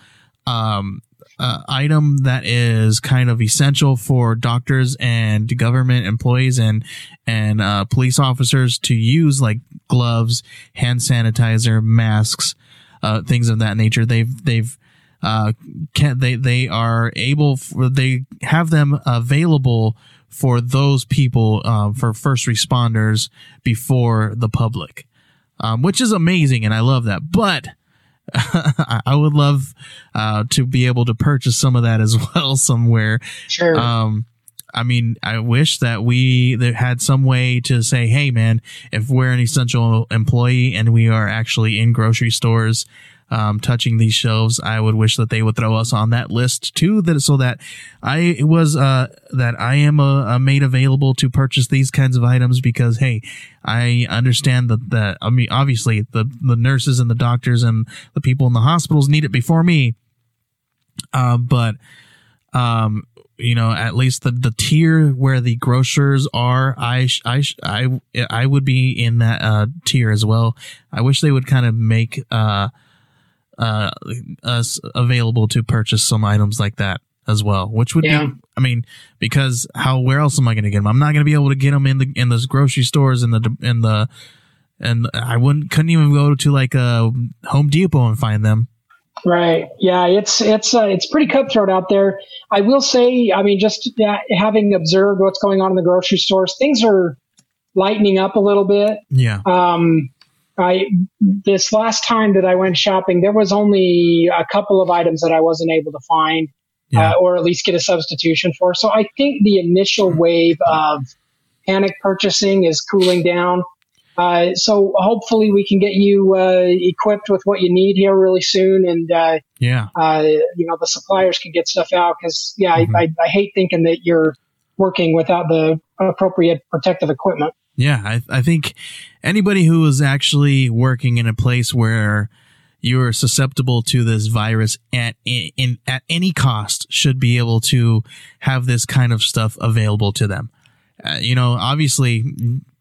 um, uh, item that is kind of essential for doctors and government employees and and uh, police officers to use, like gloves, hand sanitizer, masks, uh, things of that nature. They've they've uh, can they they are able for, they have them available for those people uh, for first responders before the public, um, which is amazing, and I love that. But I would love uh, to be able to purchase some of that as well somewhere. sure Um, I mean, I wish that we that had some way to say, "Hey, man, if we're an essential employee and we are actually in grocery stores, um, touching these shelves, I would wish that they would throw us on that list too, that so that I was uh that I am made available to purchase these kinds of items because hey, I understand that that I mean, obviously the the nurses and the doctors and the people in the hospitals need it before me, uh, but um you know at least the the tier where the grocers are i sh- i sh- i i would be in that uh tier as well. I wish they would kind of make uh uh us available to purchase some items like that as well which would Yeah. be i mean because how where else am i going to get them i'm not going to be able to get them in the in those grocery stores in the in the and i wouldn't couldn't even go to like a home depot and find them Right. Yeah. It's it's uh, it's pretty cutthroat out there. I will say. I mean, just uh, having observed what's going on in the grocery stores, things are lightening up a little bit. yeah Um, I this last time that I went shopping, there was only a couple of items that I wasn't able to find, Yeah. uh, or at least get a substitution for. So I think the initial wave of panic purchasing is cooling down. Uh, so hopefully we can get you uh, equipped with what you need here really soon, and uh, yeah uh, you know the suppliers can get stuff out because yeah, Mhm. I, I, I hate thinking that you're working without the appropriate protective equipment. Yeah, I, I think anybody who is actually working in a place where you are susceptible to this virus at in, at any cost should be able to have this kind of stuff available to them. Uh, you know, obviously,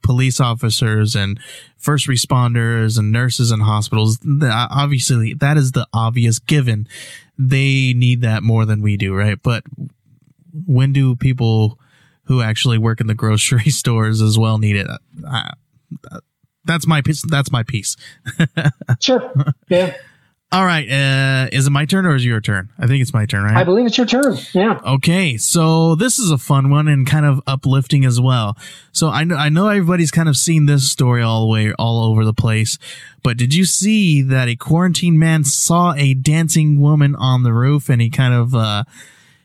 police officers and first responders and nurses in hospitals. Obviously, that is the obvious given. They need that more than we do, right? But when do people who actually work in the grocery stores as well need it? Uh, that's my piece. That's my piece. Sure. Yeah. All right. Uh, is it my turn or is it your turn? I think it's my turn, right? I believe it's your turn. Yeah. Okay, so this is a fun one and kind of uplifting as well. So I know I know everybody's kind of seen this story all the way all over the place, but did you see that a quarantine man saw a dancing woman on the roof and he kind of uh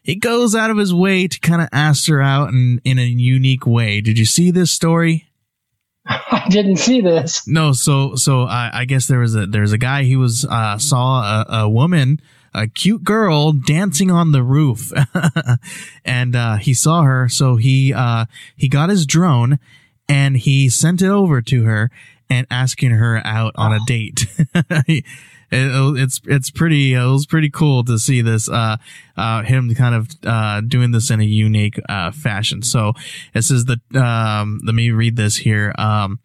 he goes out of his way to kind of ask her out in in a unique way. Did you see this story? I didn't see this. No, so so I, I guess there was a there's a guy he was uh, saw a, a woman, a cute girl dancing on the roof, and uh, he saw her. So he uh, he got his drone and he sent it over to her and asking her out on a date. It, it's it's pretty it was pretty cool to see this uh uh him kind of uh doing this in a unique uh fashion so this is the um let me read this here um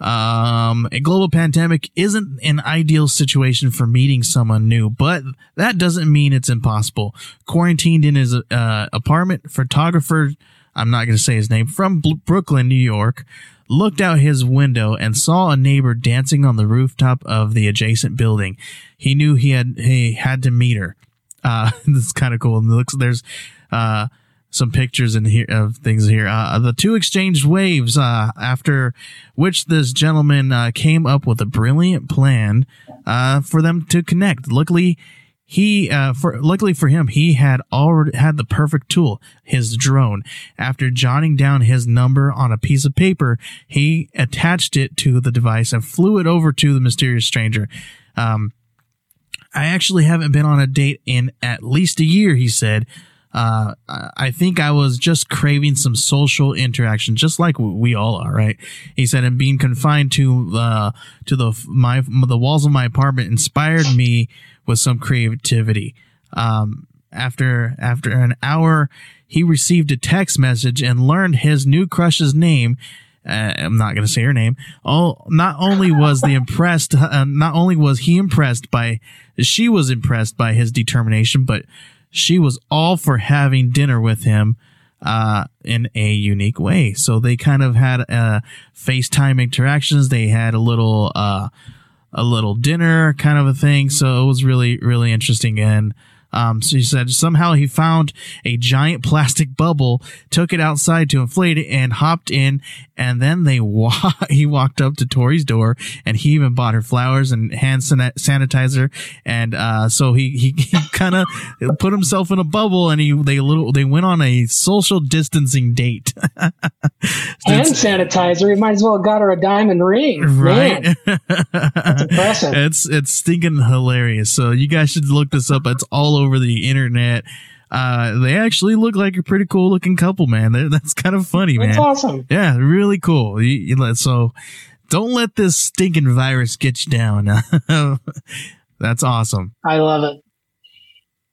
um, a global pandemic isn't an ideal situation for meeting someone new, but that doesn't mean it's impossible. Quarantined in his uh, apartment, photographer, I'm not going to say his name, from Brooklyn, New York, looked out his window and saw a neighbor dancing on the rooftop of the adjacent building. He knew he had he had to meet her. Uh, this is kind of cool. And looks there's uh some pictures in here of things here. Uh, the two exchanged waves, uh, after which this gentleman uh, came up with a brilliant plan uh, for them to connect. Luckily, he uh, for luckily for him, he had already had the perfect tool, his drone. After jotting down his number on a piece of paper, he attached it to the device and flew it over to the mysterious stranger. Um, I actually haven't been on a date in at least a year, he said. Uh, I think I was just craving some social interaction, just like we all are, right? He said, and being confined to, uh, to the, my, the walls of my apartment inspired me with some creativity. Um, after, after an hour, he received a text message and learned his new crush's name. Uh, I'm not going to say her name. Oh, not only was the impressed, uh, not only was he impressed by, she was impressed by his determination, but she was all for having dinner with him uh, in a unique way. So they kind of had uh, FaceTime interactions. They had a little uh, a little dinner kind of a thing. So it was really really interesting and. Um, so he said somehow he found a giant plastic bubble, took it outside to inflate it, and hopped in. And then they wa- he walked up to Tori's door, and he even bought her flowers and hand san- sanitizer. And uh, so he he, he kind of put himself in a bubble, and he they little they went on a social distancing date. Hand sanitizer. He might as well have got her a diamond ring. right? Man, that's impressive. It's it's stinking hilarious. So you guys should look this up. It's all over the internet. Uh, they actually look like a pretty cool looking couple, man. They're, that's kind of funny, man. That's awesome. Yeah, really cool. You, you so don't let this stinking virus get you down. that's awesome. I love it.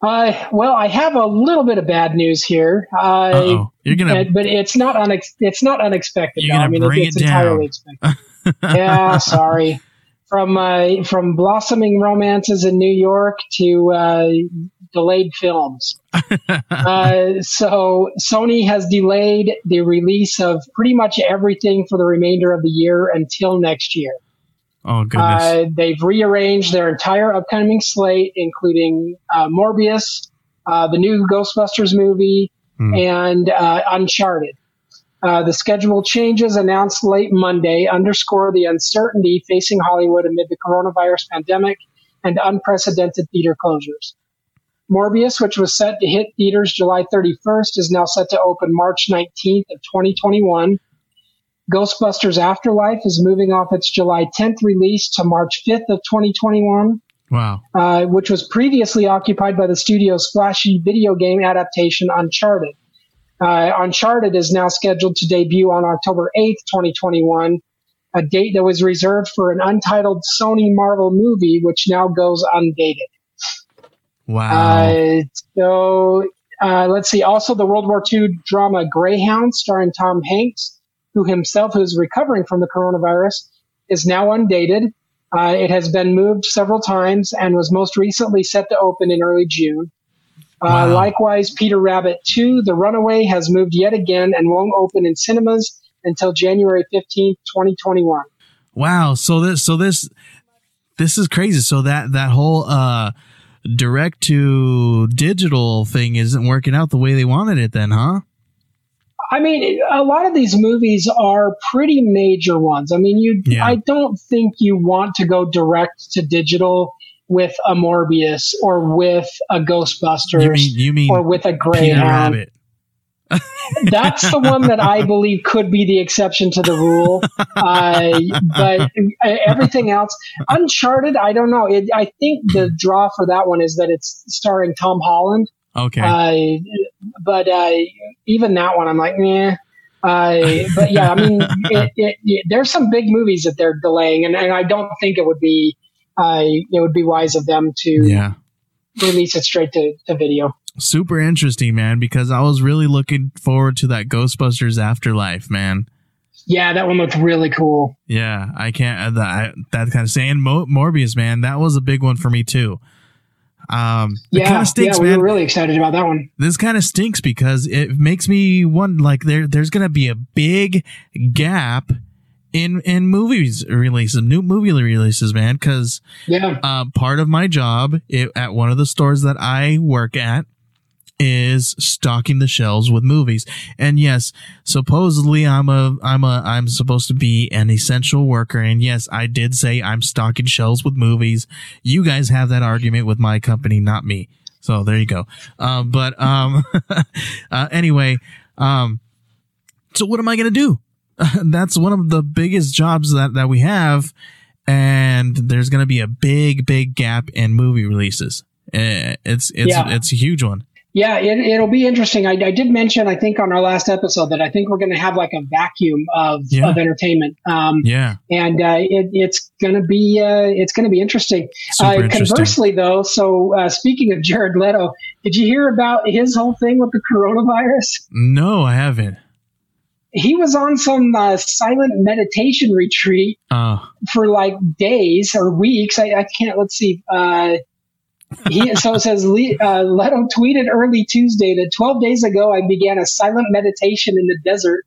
Uh, well, I have a little bit of bad news here. Uh. You're gonna- but- but it's not unex- it's not unexpected. You're gonna I mean, bring it's it entirely expected. yeah, sorry. From uh, from blossoming romances in New York to uh, delayed films. uh, so Sony has delayed the release of pretty much everything for the remainder of the year until next year. Oh goodness. Uh, they've rearranged their entire upcoming slate, including uh, Morbius, uh, the new Ghostbusters movie, Hmm. and uh, Uncharted. Uh, the schedule changes announced late Monday underscore the uncertainty facing Hollywood amid the coronavirus pandemic and unprecedented theater closures. Morbius, which was set to hit theaters July 31st, is now set to open March 19th of 2021. Ghostbusters Afterlife is moving off its July 10th release to March 5th of 2021, wow. uh, which was previously occupied by the studio's flashy video game adaptation Uncharted. Uh, Uncharted is now scheduled to debut on October 8th, 2021, a date that was reserved for an untitled Sony Marvel movie, which now goes undated. Wow. Uh, so uh, let's see. Also, the World War II drama Greyhound, starring Tom Hanks, who himself is recovering from the coronavirus, is now undated. Uh, it has been moved several times and was most recently set to open in early June. Uh, Likewise, Peter Rabbit 2, The Runaway, has moved yet again and won't open in cinemas until January 15th, 2021. Wow. So this, so this, this is crazy. So that that whole uh direct to digital thing isn't working out the way they wanted it then, huh? I mean, a lot of these movies are pretty major ones. I mean, you Yeah. I don't think you want to go direct to digital with a Morbius or with a Ghostbusters You mean you mean or with a Greyhound. Rabbit? That's the one that I believe could be the exception to the rule. Uh, but everything else, Uncharted, I don't know. It, I think the draw for that one is that it's starring Tom Holland. Okay. Uh, but uh, even that one, I'm like, yeah. But yeah, I mean, it, it, it, there's some big movies that they're delaying, and, and I don't think it would be uh, it would be wise of them to yeah. release it straight to, to video. Super interesting, man, because I was really looking forward to that Ghostbusters Afterlife, man. Yeah, that one looked really cool. Yeah, I can't uh, that that kind of saying Mo- Morbius, man. That was a big one for me too. Um, Yeah, kind of stinks, yeah, we man. were really excited about that one. this kind of stinks because it makes me one like there there's gonna be a big gap in in movies releases, new movie releases, man. Because Yeah, uh, part of my job it, at one of the stores that I work at is stocking the shelves with movies. And yes, supposedly I'm a I'm a I'm supposed to be an essential worker and yes, I did say I'm stocking shelves with movies. You guys have that argument with my company, not me. So there you go. Um but um uh, anyway, um so what am I going to do? That's one of the biggest jobs that that we have and there's going to be a big big gap in movie releases. Uh, It's it's Yeah. it's a huge one. yeah, it, it'll be interesting. I, I did mention, I think, on our last episode that I think we're going to have like a vacuum of, Yeah. of entertainment, um, Yeah. and uh, it, it's going to be uh, it's going to be interesting. Super Uh, interesting. conversely, though, so uh, speaking of Jared Leto, did you hear about his whole thing with the coronavirus? No, I haven't. He was on some uh, silent meditation retreat Uh, for like days or weeks. I, I can't. Let's see. Uh, he, so it says uh, Leto tweeted early Tuesday that 12 days ago I began a silent meditation in the desert,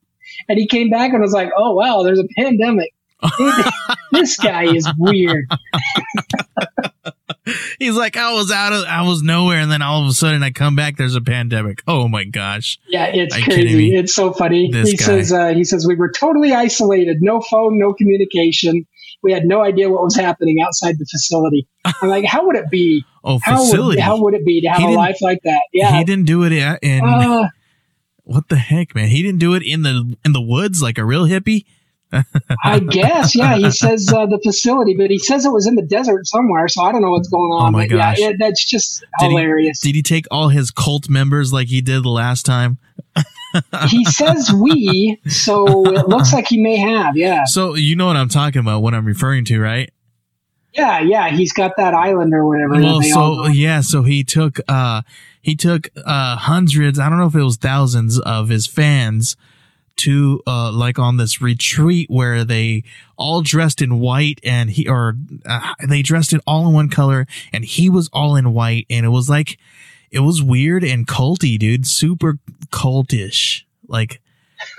and he came back and was like, "Oh wow, there's a pandemic." This guy is weird. he's like, I was out of, I was nowhere, and then all of a sudden I come back. There's a pandemic. Oh my gosh. Yeah, it's Are crazy. It's so funny. This he guy. says uh, he says we were totally isolated, no phone, no communication. We had no idea what was happening outside the facility. I'm like, how would it be? Oh, How facility. would, how would it be to have a life like that? Yeah. He didn't do it in. in Uh, what the heck, man? He didn't do it in the in the woods like a real hippie. I guess, yeah. He says uh, the facility, but he says it was in the desert somewhere, so I don't know what's going on. Oh my gosh. yeah, it, that's just Did he- hilarious. Did he take all his cult members like he did the last time? He, says we, so it looks like he may have. Yeah, So you know what I'm talking about, what I'm referring to, right? yeah, yeah. He's got that island or whatever. Well, so yeah, so he took uh he took uh hundreds, I don't know if it was thousands of his fans to uh like on this retreat where they all dressed in white and he or uh, they dressed it all in one color and he was all in white and it was like it was weird and culty, dude, super cultish. Like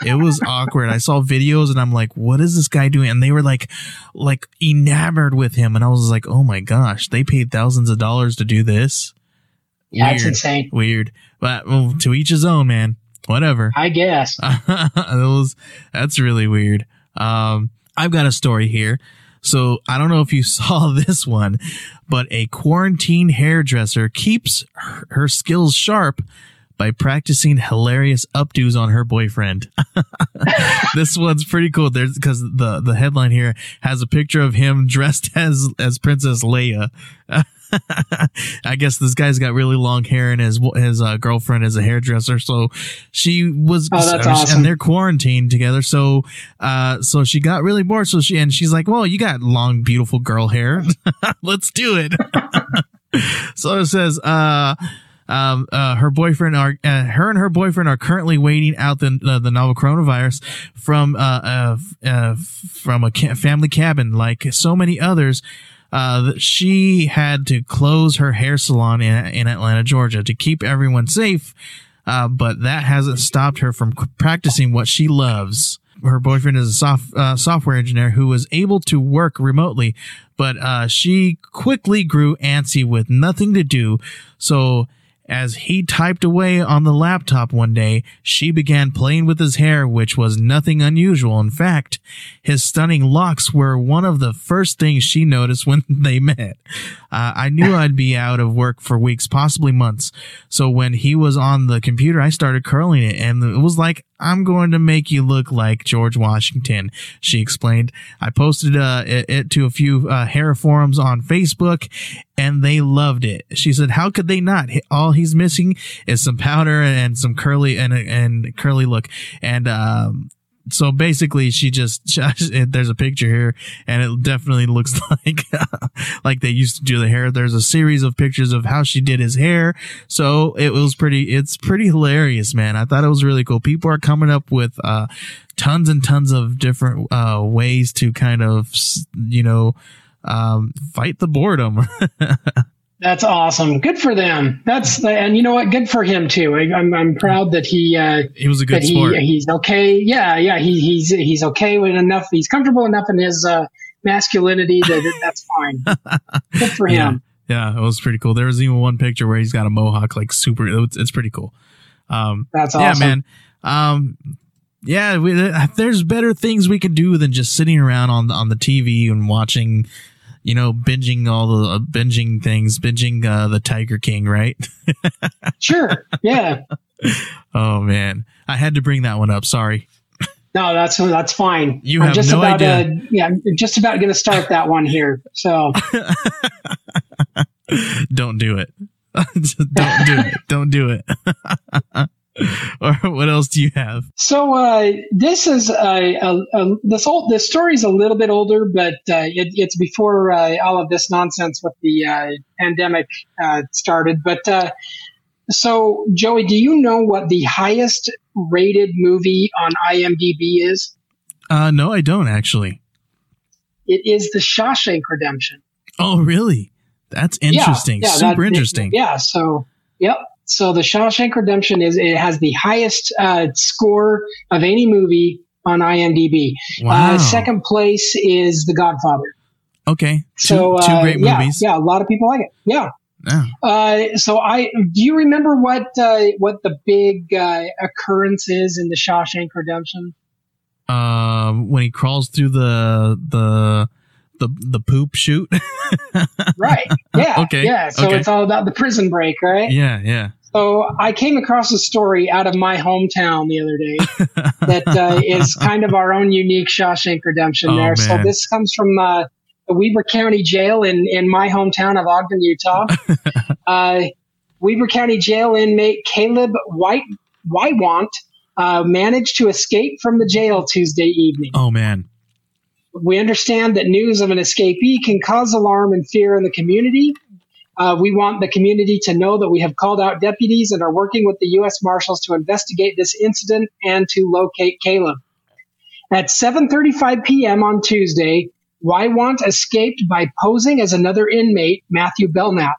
it was awkward. I saw videos and I'm like, what is this guy doing? And they were like, like enamored with him. And I was like, oh my gosh, they paid thousands of dollars to do this. yeah, it's weird. insane. Weird. But well, to each his own, man. Whatever. I guess. that was, that's really weird. Um, I've got a story here. So I don't know if you saw this one, but a quarantine hairdresser keeps her, her skills sharp by practicing hilarious updos on her boyfriend. this one's pretty cool. There's because the the headline here has a picture of him dressed as as Princess Leia. I guess this guy's got really long hair, and his his uh, girlfriend is a hairdresser. So she was, Oh, that's and they're quarantined together. So, uh, so she got really bored. So she and she's like, "Well, you got long, beautiful girl hair. Let's do it." so it says, uh, um, uh, her boyfriend are, uh, her and her boyfriend are currently waiting out the, uh, the novel coronavirus from, uh, uh, uh, from a ca- family cabin, like so many others. Uh, she had to close her hair salon in, in Atlanta, Georgia to keep everyone safe. Uh, but that hasn't stopped her from practicing what she loves. her boyfriend is a soft uh, software engineer who was able to work remotely, but uh, she quickly grew antsy with nothing to do. So as he typed away on the laptop one day, she began playing with his hair, which was nothing unusual. In fact, his stunning locks were one of the first things she noticed when they met. Uh, I knew I'd be out of work for weeks, possibly months. So when he was on the computer, I started curling it and it was like, I'm going to make you look like George Washington, she explained. I posted uh, it, it, to a few uh, hair forums on Facebook and they loved it. She said, how could they not? All he's missing is some powder and some curly and, and curly look. And, um, so basically she just there's a picture here and it definitely looks like like they used to do the hair. There's a series of pictures of how she did his hair. So it was pretty it's pretty hilarious man. I thought it was really cool. People are coming up with uh tons and tons of different uh ways to kind of you know um fight the boredom That's awesome. Good for them. That's and you know what? Good for him too. I, am I'm, I'm proud that he uh, he was a good sport. He, he's okay. Yeah, yeah. He, he's he's okay with enough. He's comfortable enough in his uh, masculinity that that's fine. good for him. Yeah, it was pretty cool. There was even one picture where he's got a mohawk, like super. It's, it's pretty cool. Um, that's awesome. Yeah, man. Um, yeah, we, there's better things we could do than just sitting around on on the TV and watching you know, binging all the uh, binging things, binging uh, the Tiger King, right? sure. Yeah. oh man, I had to bring that one up. Sorry. No, that's that's fine. You I'm have just no about idea. To, yeah, I'm just about going to start that one here. So don't do it. don't do it. Don't do it. or what else do you have? So uh, this is a, a, a, this old this story is a little bit older, but uh, it, it's before uh, all of this nonsense with the uh, pandemic uh, started. But uh, so Joey, do you know what the highest rated movie on IMDb is? no, I don't actually. It is The Shawshank Redemption. Oh, really? That's interesting. Yeah, yeah, Super that, interesting. Yeah. So, yep. So the Shawshank Redemption is it has the highest uh, score of any movie on IMDb. Uh, wow. Uh, second place is The Godfather. Okay. Two, so two uh, great yeah, movies. Yeah, a lot of people like it. Yeah. Yeah. Uh, so I do you remember what uh, what the big occurrence is in the Shawshank Redemption? Um, when he crawls through the the the the poop chute. right. Yeah. Okay. Yeah. So okay. it's all about the prison break, right? Yeah. Yeah. So I came across a story out of my hometown the other day that uh, is kind of our own unique Shawshank Redemption. Oh, there, man. so this comes from uh, the Weber County Jail in in my hometown of Ogden, Utah. uh, Weber County Jail inmate Caleb White Wywant uh, managed to escape from the jail Tuesday evening. Oh man. We understand that news of an escapee can cause alarm and fear in the community, uh, we want the community to know that we have called out deputies and are working with the U.S. Marshals to investigate this incident and to locate Caleb. At 7:35 p.m. on Tuesday, Wywant escaped by posing as another inmate, Matthew Belknap.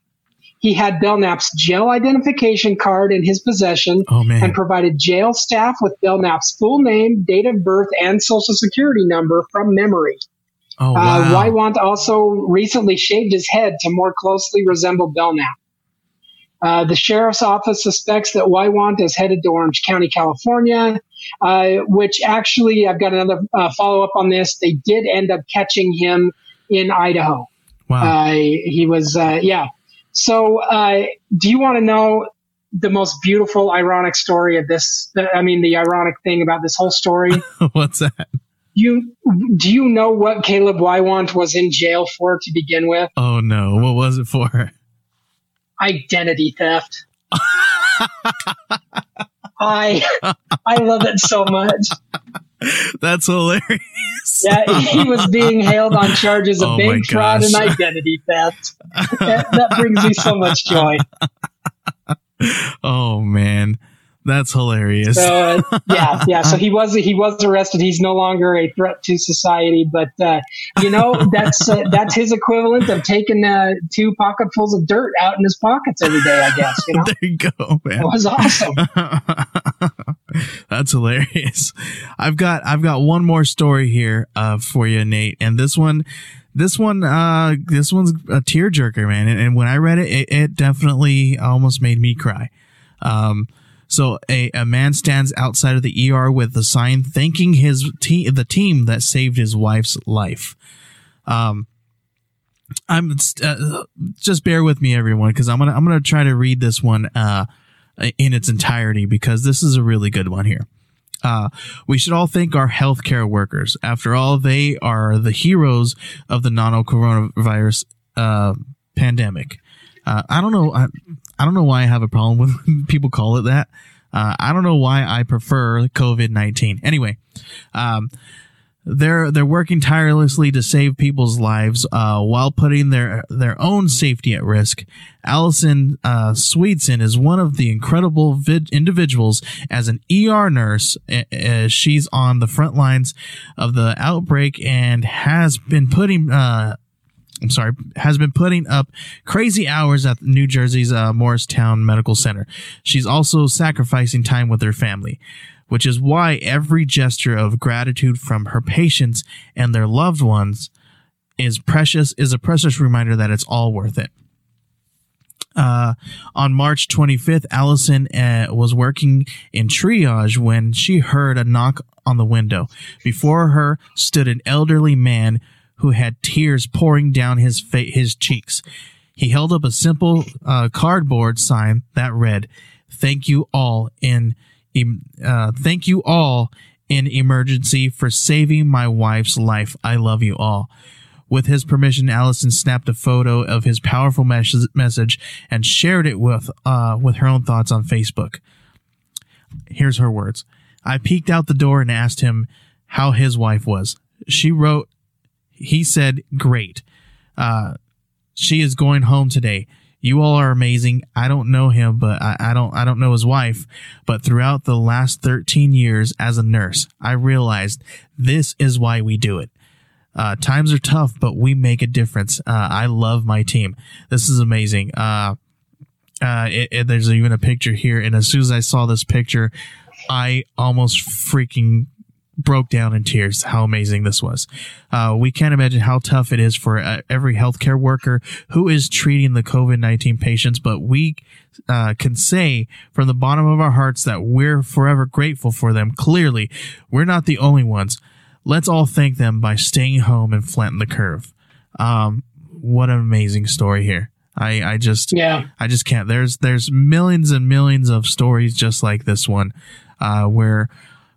He had Belknap's jail identification card in his possession oh, and provided jail staff with Belknap's full name, date of birth, and social security number from memory. Oh, uh, wow. uh, Wywant also recently shaved his head to more closely resemble Belknap. Uh, the sheriff's office suspects that Wywant is headed to Orange County, California, uh, which actually, I've got another uh, follow up on this. They did end up catching him in Idaho. Wow. Uh, he was, uh, yeah. So, do you want to know the most beautiful, ironic story of this? I mean, the ironic thing about this whole story? What's that? You do you know what Caleb Wywant was in jail for to begin with? Oh no, what was it for? Identity theft. I I love it so much. That's hilarious. Yeah, he was being hailed on charges of oh bank fraud and identity theft. that, that brings me so much joy. Oh man. That's hilarious. So uh, yeah, yeah. So he was he was arrested. He's no longer a threat to society, but uh, you know that's uh, that's his equivalent of taking uh, two pocketfuls of dirt out in his pockets every day. I guess you know. there you go, man. It was awesome. That's hilarious. I've got I've got one more story here uh, for you, Nate, and this one, this one, uh, this one's a tearjerker, man. And, and when I read it, it, it definitely almost made me cry. Um, so a, a man stands outside of the ER with the sign thanking his team, the team that saved his wife's life. Um, I'm uh, just bear with me, everyone, because I'm gonna I'm gonna try to read this one uh, in its entirety because this is a really good one here. Uh, we should all thank our healthcare workers. After all, they are the heroes of the nano coronavirus uh, pandemic. Uh, I don't know. I, I, don't know why I have a problem with people call it that. Uh, I don't know why I prefer COVID nineteen. Anyway, um, they're they're working tirelessly to save people's lives uh, while putting their their own safety at risk. Allison uh, Swedson is one of the incredible vid- individuals as an ER nurse. Uh, she's on the front lines of the outbreak and has been putting. I'm sorry, has been putting up crazy hours at New Jersey's uh, Morristown Medical Center. She's also sacrificing time with her family which is why every gesture of gratitude from her patients and their loved ones is precious, is a precious reminder that it's all worth it. Uh, on March 25th, Allison uh, was working in triage when she heard a knock on the window. Before her stood an elderly man who had tears pouring down his fa- his cheeks. He held up a simple uh, cardboard sign that read, "Thank you all in uh, thank you all in emergency for saving my wife's life. I love you all. With his permission, Allison snapped a photo of his powerful mes- message and shared it with uh, with her own thoughts on Facebook. Here's her words. I peeked out the door and asked him how his wife was. She wrote, he said, great. Uh, she is going home today. You all are amazing. I don't know him, but I, I, don't I don't know his wife. But throughout the last 13 years as a nurse, I realized this is why we do it. Uh, times are tough, but we make a difference. Uh, I love my team. This is amazing. Uh, uh it, it, there's even a picture here, and as soon as I saw this picture, I almost freaking broke down in tears how amazing this was. Uh, we can't imagine how tough it is for uh, every healthcare worker who is treating the COVID 19 patients, but we uh, can say from the bottom of our hearts that we're forever grateful for them. Clearly, we're not the only ones. Let's all thank them by staying home and flatten the curve. Um, what an amazing story here. I, I just yeah I just can't. There's there's millions and millions of stories just like this one, uh, where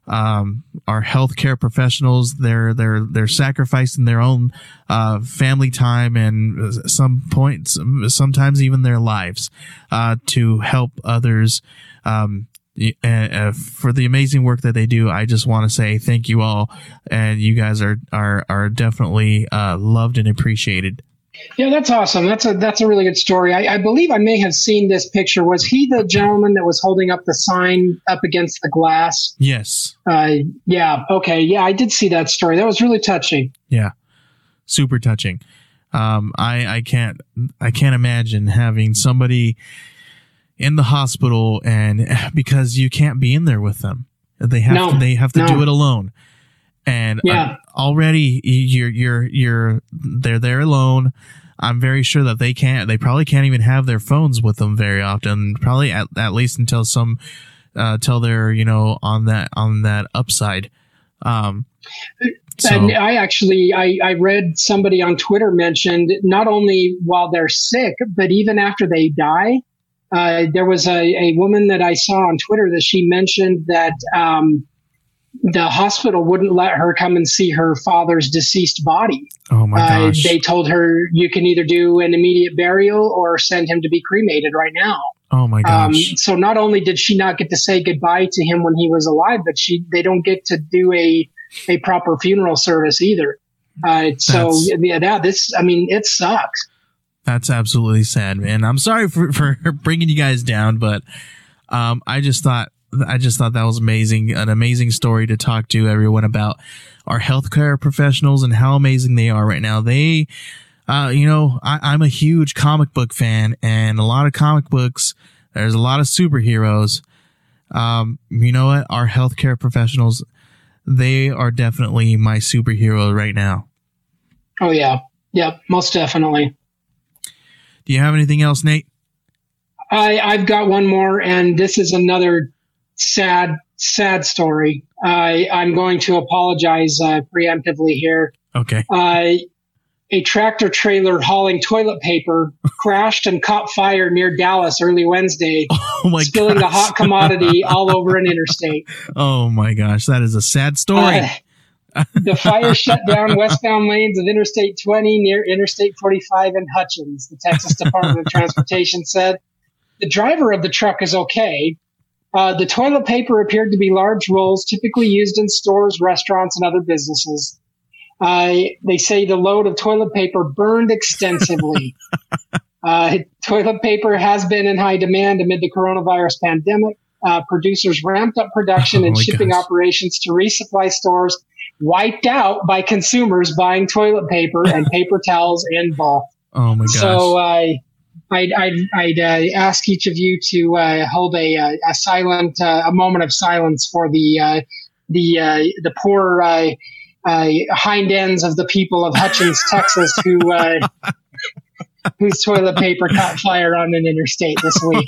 um, our healthcare professionals. They're they're they're sacrificing their own uh, family time and some points, sometimes even their lives, uh, to help others. Um, uh, for the amazing work that they do, I just want to say thank you all, and you guys are are are definitely uh, loved and appreciated. Yeah, that's awesome. That's a that's a really good story. I, I, believe I may have seen this picture. Was he the gentleman that was holding up the sign up against the glass? Yes. Uh, yeah. Okay. Yeah, I did see that story. That was really touching. Yeah, super touching. Um, I I can't I can't imagine having somebody in the hospital and because you can't be in there with them. They have no, to, they have to no. do it alone and yeah. already you're you're you're they're there alone. I'm very sure that they can't. They probably can't even have their phones with them very often. Probably at, at least until some uh, till they're you know on that on that upside. Um, so. And I actually I, I read somebody on Twitter mentioned not only while they're sick, but even after they die. Uh, there was a, a woman that I saw on Twitter that she mentioned that um, the hospital wouldn't let her come and see her father's deceased body. Oh my uh, gosh. Uh, they told her you can either do an immediate burial or send him to be cremated right now. Oh my um, gosh. Um, so not only did she not get to say goodbye to him when he was alive, but she they don't get to do a a proper funeral service either. Uh, so yeah, that this I mean it sucks. That's absolutely sad, man. I'm sorry for for bringing you guys down, but um, I just thought I just thought that was amazing, an amazing story to talk to everyone about our healthcare professionals and how amazing they are right now. They, uh, you know, I, am a huge comic book fan and a lot of comic books, there's a lot of superheroes. Um, you know what? Our healthcare professionals, they are definitely my superhero right now. Oh yeah, yep, most definitely. Do you have anything else, Nate? I I've got one more, and this is another sad sad story. I I'm going to apologize uh, preemptively here. Okay. Uh, a tractor trailer hauling toilet paper crashed and caught fire near Dallas early Wednesday, Oh spilling the hot commodity all over an interstate. Oh my gosh, that is a sad story. Uh, the fire shut down westbound lanes of Interstate 20 near Interstate 45 in Hutchins, the Texas Department of Transportation said. The driver of the truck is okay. Uh, the toilet paper appeared to be large rolls typically used in stores, restaurants, and other businesses. Uh, they say the load of toilet paper burned extensively. uh, toilet paper has been in high demand amid the coronavirus pandemic. Uh, producers ramped up production Oh and shipping gosh. operations to resupply stores wiped out by consumers buying toilet paper and paper towels in bulk. oh my gosh. So uh, I'd, I'd, I'd uh, ask each of you to uh, hold a, uh, a silent, uh, a moment of silence for the uh, the uh, the poor uh, uh, hind ends of the people of Hutchins, Texas, who uh, whose toilet paper caught fire on an interstate this week.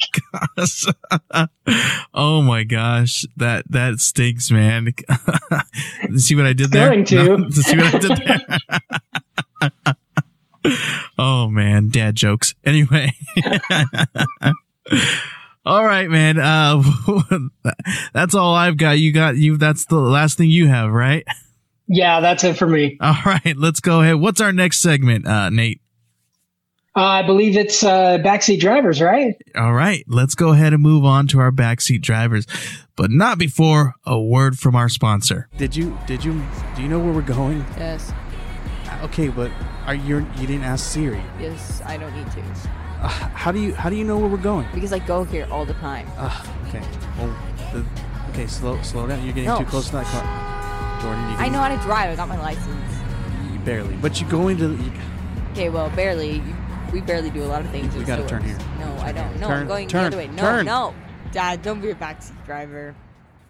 oh my gosh, that that stinks, man. see what I did there? Going to. No, see what I did there? oh man, dad jokes. Anyway. all right, man. Uh that's all I've got. You got you that's the last thing you have, right? Yeah, that's it for me. All right, let's go ahead. What's our next segment, uh Nate? Uh, I believe it's uh, backseat drivers, right? All right, let's go ahead and move on to our backseat drivers, but not before a word from our sponsor. Did you did you do you know where we're going? Yes, Okay, but are you you didn't ask Siri? yes, I don't need to Uh, how do you how do you know where we're going? because I go here all the time. Uh, okay. Well, the, okay, slow slow down. You're getting No. too close to that car. Jordan, you I know how to drive. I got my license. you barely, but you go into you, Okay, well, barely. You, we barely do a lot of things. You in gotta turn here. No, I don't. No, Turn, I'm going turn, the other way. No, turn. no, Dad, don't be a backseat driver.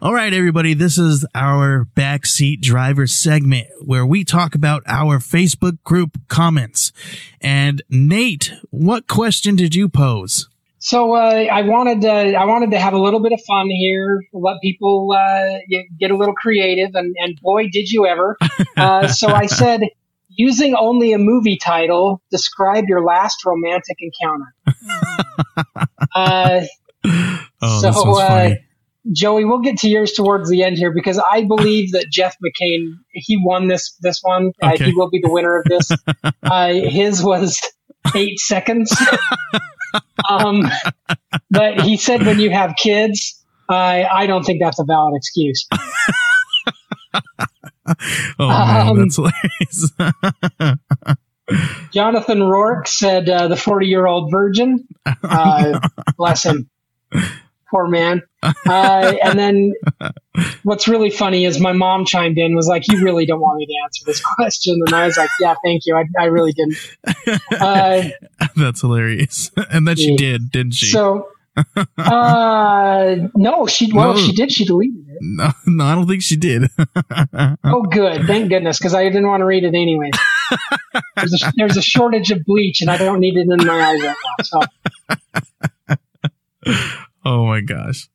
All right, everybody, this is our backseat driver segment where we talk about our Facebook group comments. And Nate, what question did you pose? So uh, I wanted to, I wanted to have a little bit of fun here, let people uh, get- a little creative, and, and boy, did you ever! Uh, so I said, using only a movie title, describe your last romantic encounter. uh, Oh, So, this uh, funny. Joey, we'll get to yours towards the end here because I believe that Jeff McCain he won this this one. Uh, he will be the winner of this. uh, his was eight seconds. um, but he said when you have kids, I I don't think that's a valid excuse. Oh, man, um, that's hilarious. Jonathan Rourke said uh, the forty year old virgin. Uh, bless him, poor man. Uh, and then what's really funny is my mom chimed in was like, "You really don't want me to answer this question," and I was like, "Yeah, thank you. I, I really didn't." Uh, that's hilarious. And then she Yeah. did, didn't she? so, uh, no, she well, No. she did, she deleted it. no, no, I don't think she did. Oh, good, thank goodness, because I didn't want to read it anyway. There's a, there's a shortage of bleach, and I don't need it in my eyes right now. So, oh my gosh.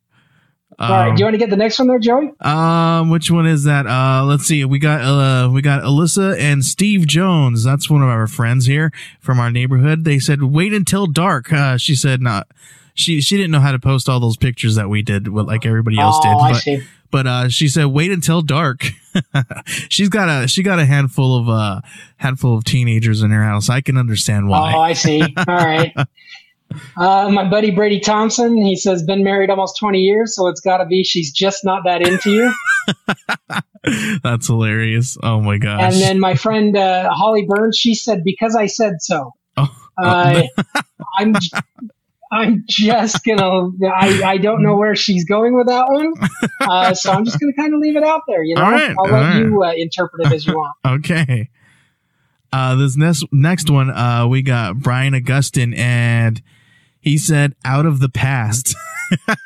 all right, Um, do you want to get the next one there, Joey? Um, which one is that? Uh, let's see. We got uh, we got Alyssa and Steve Jones. That's one of our friends here from our neighborhood. They said wait until dark. Uh, she said not. She she didn't know how to post all those pictures that we did, what like everybody else oh, did. I see. but uh, she said wait until dark. She's got a she got a handful of uh handful of teenagers in her house. I can understand why. Oh, I see. All right. Uh, my buddy Brady Thompson, he says, been married almost 20 years, so it's got to be she's just not that into you. That's hilarious. Oh my gosh. And then my friend uh, Holly Burns, she said, because I said so. Oh, Uh, I'm, I'm just gonna. I, I don't know where she's going with that one, uh, so I'm just gonna kind of leave it out there. You know, All right, I'll let right. you uh, interpret it as you want. Okay. Uh, this next next one, uh, we got Brian Augustin, and he said, "Out of the past."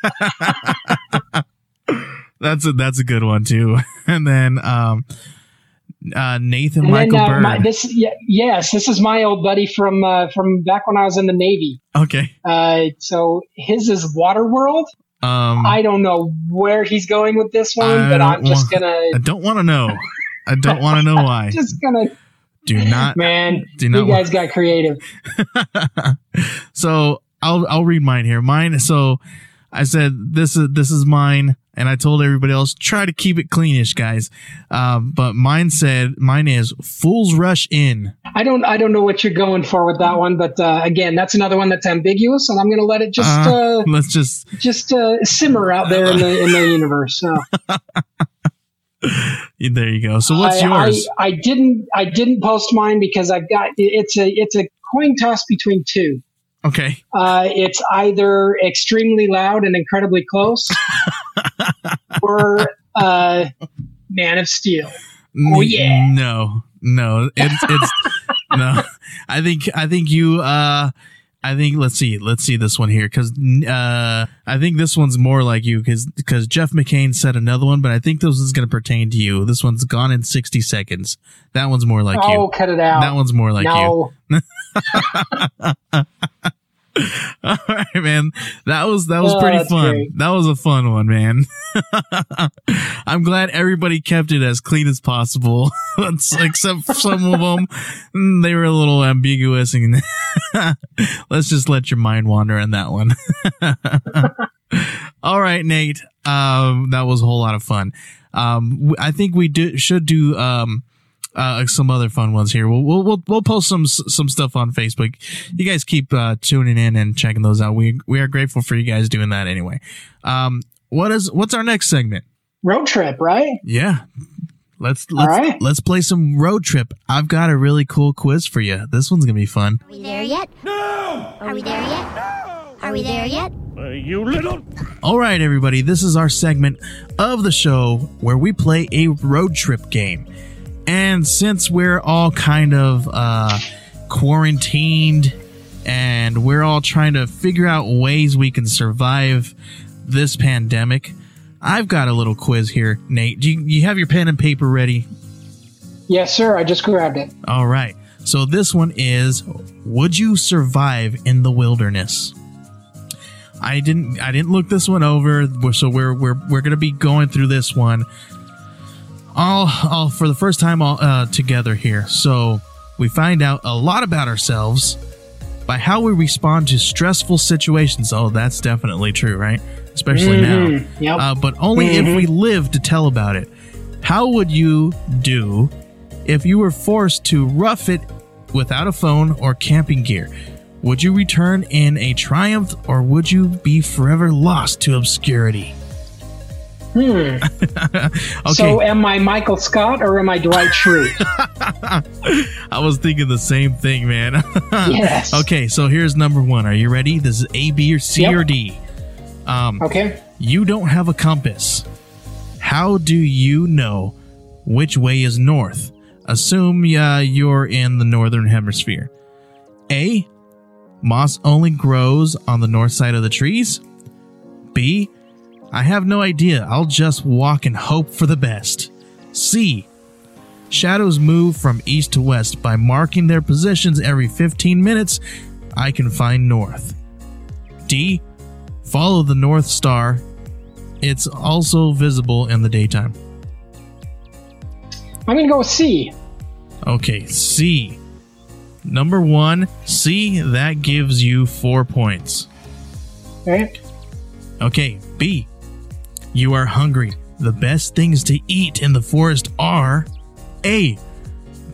that's a that's a good one too. And then um, uh, Nathan And Michael then uh, Bird. my, this, yeah, yes, this is my old buddy from uh, from back when I was in the Navy. okay. Uh, so his is Waterworld. Um, I don't know where he's going with this one, I but I'm just want- gonna I don't want to know. I don't want to know why. just gonna Do not. man. Do not You guys got creative. so I'll I'll read mine here. Mine. So I said this is this is mine, and I told everybody else try to keep it cleanish, guys. Um, but mine said mine is fools rush in. I don't I don't know what you're going for with that one, but uh, again, that's another one that's ambiguous, and I'm gonna let it just Uh, uh, let's just just uh, simmer out there in the in the universe. So there you go. So what's I, yours? I, I didn't I didn't post mine because I've got it's a it's a coin toss between two. Okay. Uh, it's either extremely loud and incredibly close, or uh, Man of Steel. Oh, yeah. No, no, it's it's no. I think I think you. uh I think let's see, let's see this one here because uh, I think this one's more like you because because Jeff McCain said another one, but I think this is going to pertain to you. This one's gone in sixty seconds. That one's more like oh, you. Oh, cut it out. That one's more like you. All right, man. That was that was Oh, pretty fun. great. That was a fun one, man. I'm glad everybody kept it as clean as possible, except for some of them. mm, They were a little ambiguous, and let's just let your mind wander on that one. All right, Nate. Um, that was a whole lot of fun. Um, I think we do should do um uh, some other fun ones here. We'll, we'll we'll we'll post some some stuff on Facebook. You guys keep uh, tuning in and checking those out. We we are grateful for you guys doing that anyway. Um, what is what's our next segment? Road trip, right? Yeah, let's let's right. let's play some road trip. I've got a really cool quiz for you. This one's gonna be fun. Are we there yet? No! Are we there yet? No! Are we there yet? You little. All right, everybody, this is our segment of the show where we play a road trip game. And since we're all kind of uh, quarantined and we're all trying to figure out ways we can survive this pandemic, I've got a little quiz here, Nate. Do you, you have your pen and paper ready? Yes, sir. I just grabbed it. All right. So this one is would you survive in the wilderness? I didn't I didn't look this one over, so we're we're we're going to be going through this one all all for the first time all uh, together here. So we find out a lot about ourselves by how we respond to stressful situations. Oh, that's definitely true, right? Especially now Mhm. Yep. uh, but only if we live to tell about it. How would you do if you were forced to rough it without a phone or camping gear? Would you return in a triumph or would you be forever lost to obscurity? Hmm. Okay, So, am I Michael Scott or am I Dwight Schrute? I was thinking the same thing, man. yes. okay, so here's number one. Are you ready? This is A, B, or C Yep. or D. Um, Okay. you don't have a compass. How do you know which way is north? Assume uh, you're in the northern hemisphere. A. Moss only grows on the north side of the trees. B. I have no idea. I'll just walk and hope for the best. C. Shadows move from east to west. By marking their positions every 15 minutes, I can find north. D. Follow the North Star. It's also visible in the daytime. I'm going to go with C. Okay, C. Number one, C, that gives you four points. Right? Okay, B. You are hungry. The best things to eat in the forest are A.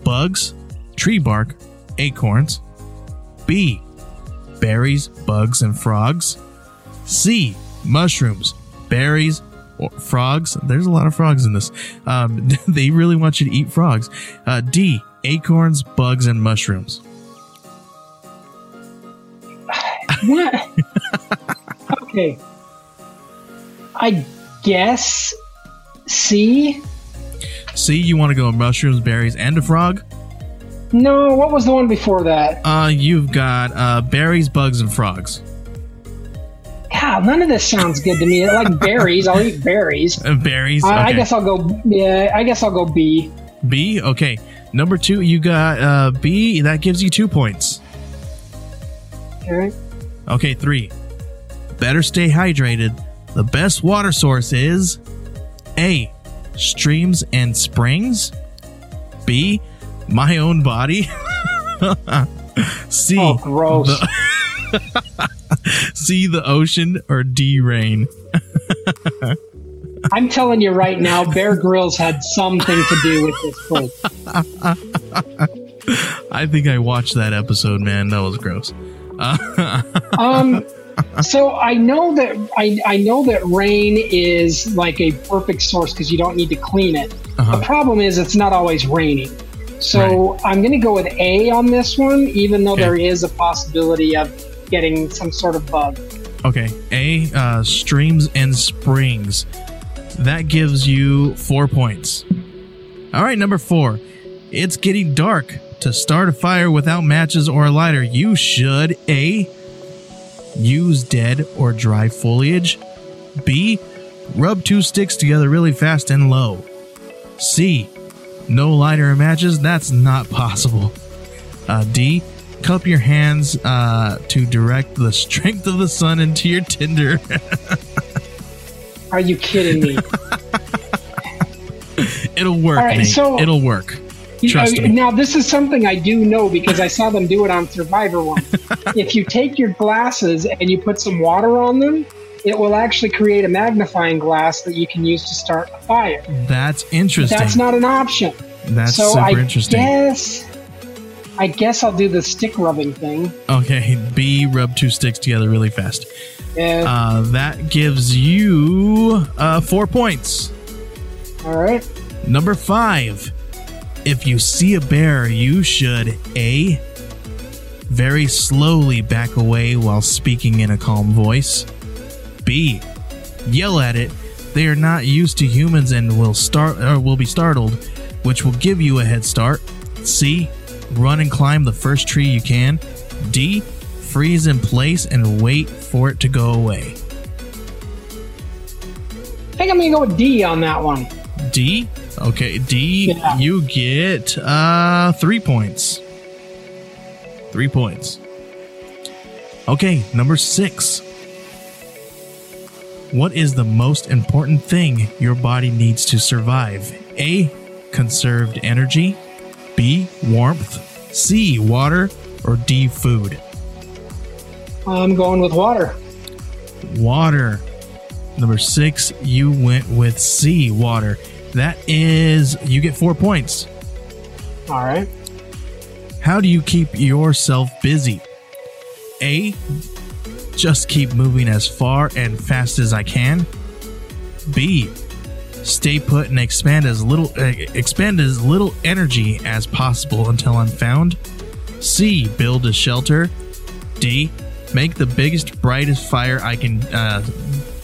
Bugs, tree bark, acorns. B. Berries, bugs, and frogs. C. Mushrooms, berries, or frogs. There's a lot of frogs in this. Um, they really want you to eat frogs. Uh, D. Acorns, bugs, and mushrooms. What? okay. I guess C. C. You want to go mushrooms, berries, and a frog? No, what was the one before that? Uh, you've got uh, berries, bugs, and frogs. God, none of this sounds good to me. I like berries. I'll eat berries. Uh, berries. I, I guess I'll go. Yeah, I guess I'll go B. B. Okay. Number two, you got uh, B. That gives you two points. Okay. Okay, three. Better stay hydrated. The best water source is A. Streams and springs. B. My own body. C. Oh, gross. The, C. The ocean or D. Rain. I'm telling you right now, Bear Grylls had something to do with this quiz. I think I watched that episode, man. That was gross. Um, so I know that I, I know that rain is like a perfect source because you don't need to clean it. Uh-huh. The problem is it's not always raining. So I'm going to go with A on this one, even though Okay. there is a possibility of getting some sort of bug. Okay. A. Uh, streams and springs. That gives you four points. All right, number four. It's getting dark. To start a fire without matches or a lighter, you should A. Use dead or dry foliage. B. Rub two sticks together really fast and low. C. No lighter or matches. That's not possible. Uh, D. Cup your hands uh, to direct the strength of the sun into your tinder. Are you kidding me? It'll work, right, so- It'll work. You Trust know, me. Now, this is something I do know because I saw them do it on Survivor one. if you take your glasses and you put some water on them, it will actually create a magnifying glass that you can use to start a fire. That's interesting. That's not an option. That's so super I interesting. guess I guess I'll do the stick rubbing thing. Okay, B. Rub two sticks together really fast. Yeah. Uh, that gives you uh, four points. all right. Number five. If you see a bear, you should A. Very slowly back away while speaking in a calm voice. B. Yell at it. They are not used to humans and will start or will be startled, which will give you a head start. C. Run and climb the first tree you can. D. Freeze in place and wait for it to go away. I think I'm gonna go with D on that one. D. Okay, D. Yeah. You get uh three points. Three points. Okay, number six. What is the most important thing your body needs to survive? A. Conserved energy. B. Warmth. C. Water. Or D. Food. I'm going with water. Water. Number six, you went with C. Water. That is, you get four points. All right. How do you keep yourself busy? A. Just keep moving as far and fast as I can. B. Stay put and expand as little uh, expend as little energy as possible until I'm found. C. Build a shelter. D. Make the biggest, brightest fire I can uh,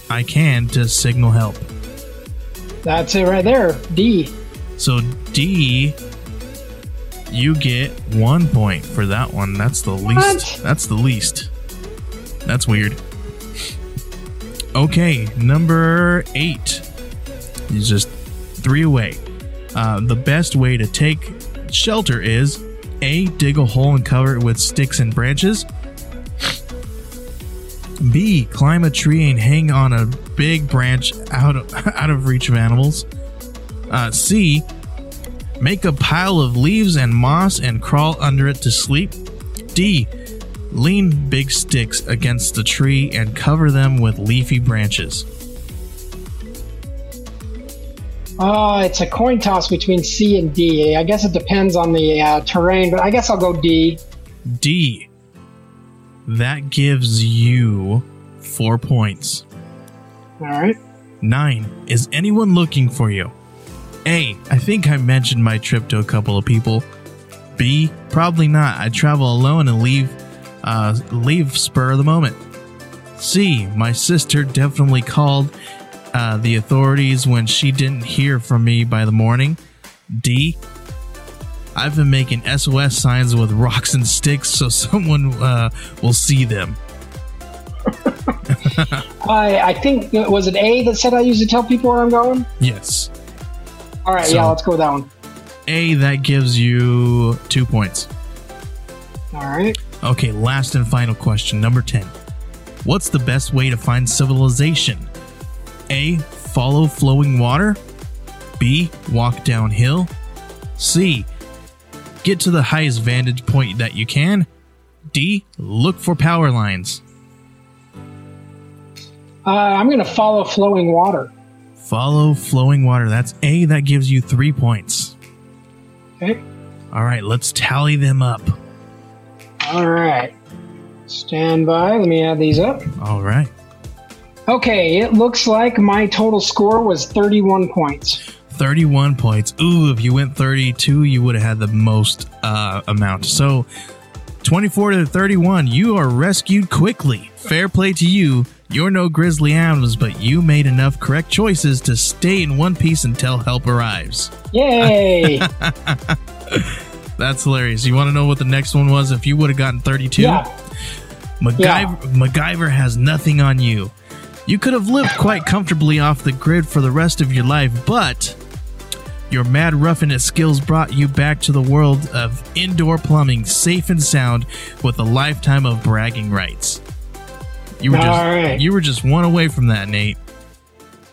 I can to signal help. That's it right there. D. So D, you get one point for that one. That's the least. That's the least. That's weird. Okay, number eight is just three away. Uh, the best way to take shelter is A. Dig a hole and cover it with sticks and branches. B. Climb a tree and hang on a big branch out of, out of reach of animals. Uh, C. Make a pile of leaves and moss and crawl under it to sleep. D. Lean big sticks against the tree and cover them with leafy branches. Oh, it's a coin toss between C and D. I guess it depends on the uh, terrain, but I guess I'll go D. D. That gives you four points. All right. Nine. Is anyone looking for you? A. I think I mentioned my trip to a couple of people. B. Probably not. I travel alone and leave uh, leave spur of the moment. C. My sister definitely called uh, the authorities when she didn't hear from me by the morning. D. I've been making SOS signs with rocks and sticks so someone uh, will see them. I, I think was it A that said I used to tell people where I'm going. Yes. All right, So- yeah, let's go with that one. A, that gives you two points. All right. Okay, last and final question, number 10. What's the best way to find civilization? A. Follow flowing water. B. Walk downhill. C. Get to the highest vantage point that you can. D. Look for power lines. Uh, I'm going to follow flowing water. Follow flowing water. That's A. That gives you three points. Okay. All right, let's tally them up. All right. Stand by. Let me add these up. All right. Okay, it looks like my total score was 31 points. 31 points. Ooh, if you went 32, you would have had the most uh, amount. So 24 to 31, you are rescued quickly. Fair play to you. You're no Grizzly Adams, but you made enough correct choices to stay in one piece until help arrives. Yay! That's hilarious. You want to know what the next one was if you would have gotten 32? yeah. MacGyver, Yeah. MacGyver has nothing on you. You could have lived quite comfortably off the grid for the rest of your life, but your mad roughing skills brought you back to the world of indoor plumbing, safe and sound, with a lifetime of bragging rights. You were just right. you were just one away from that, Nate.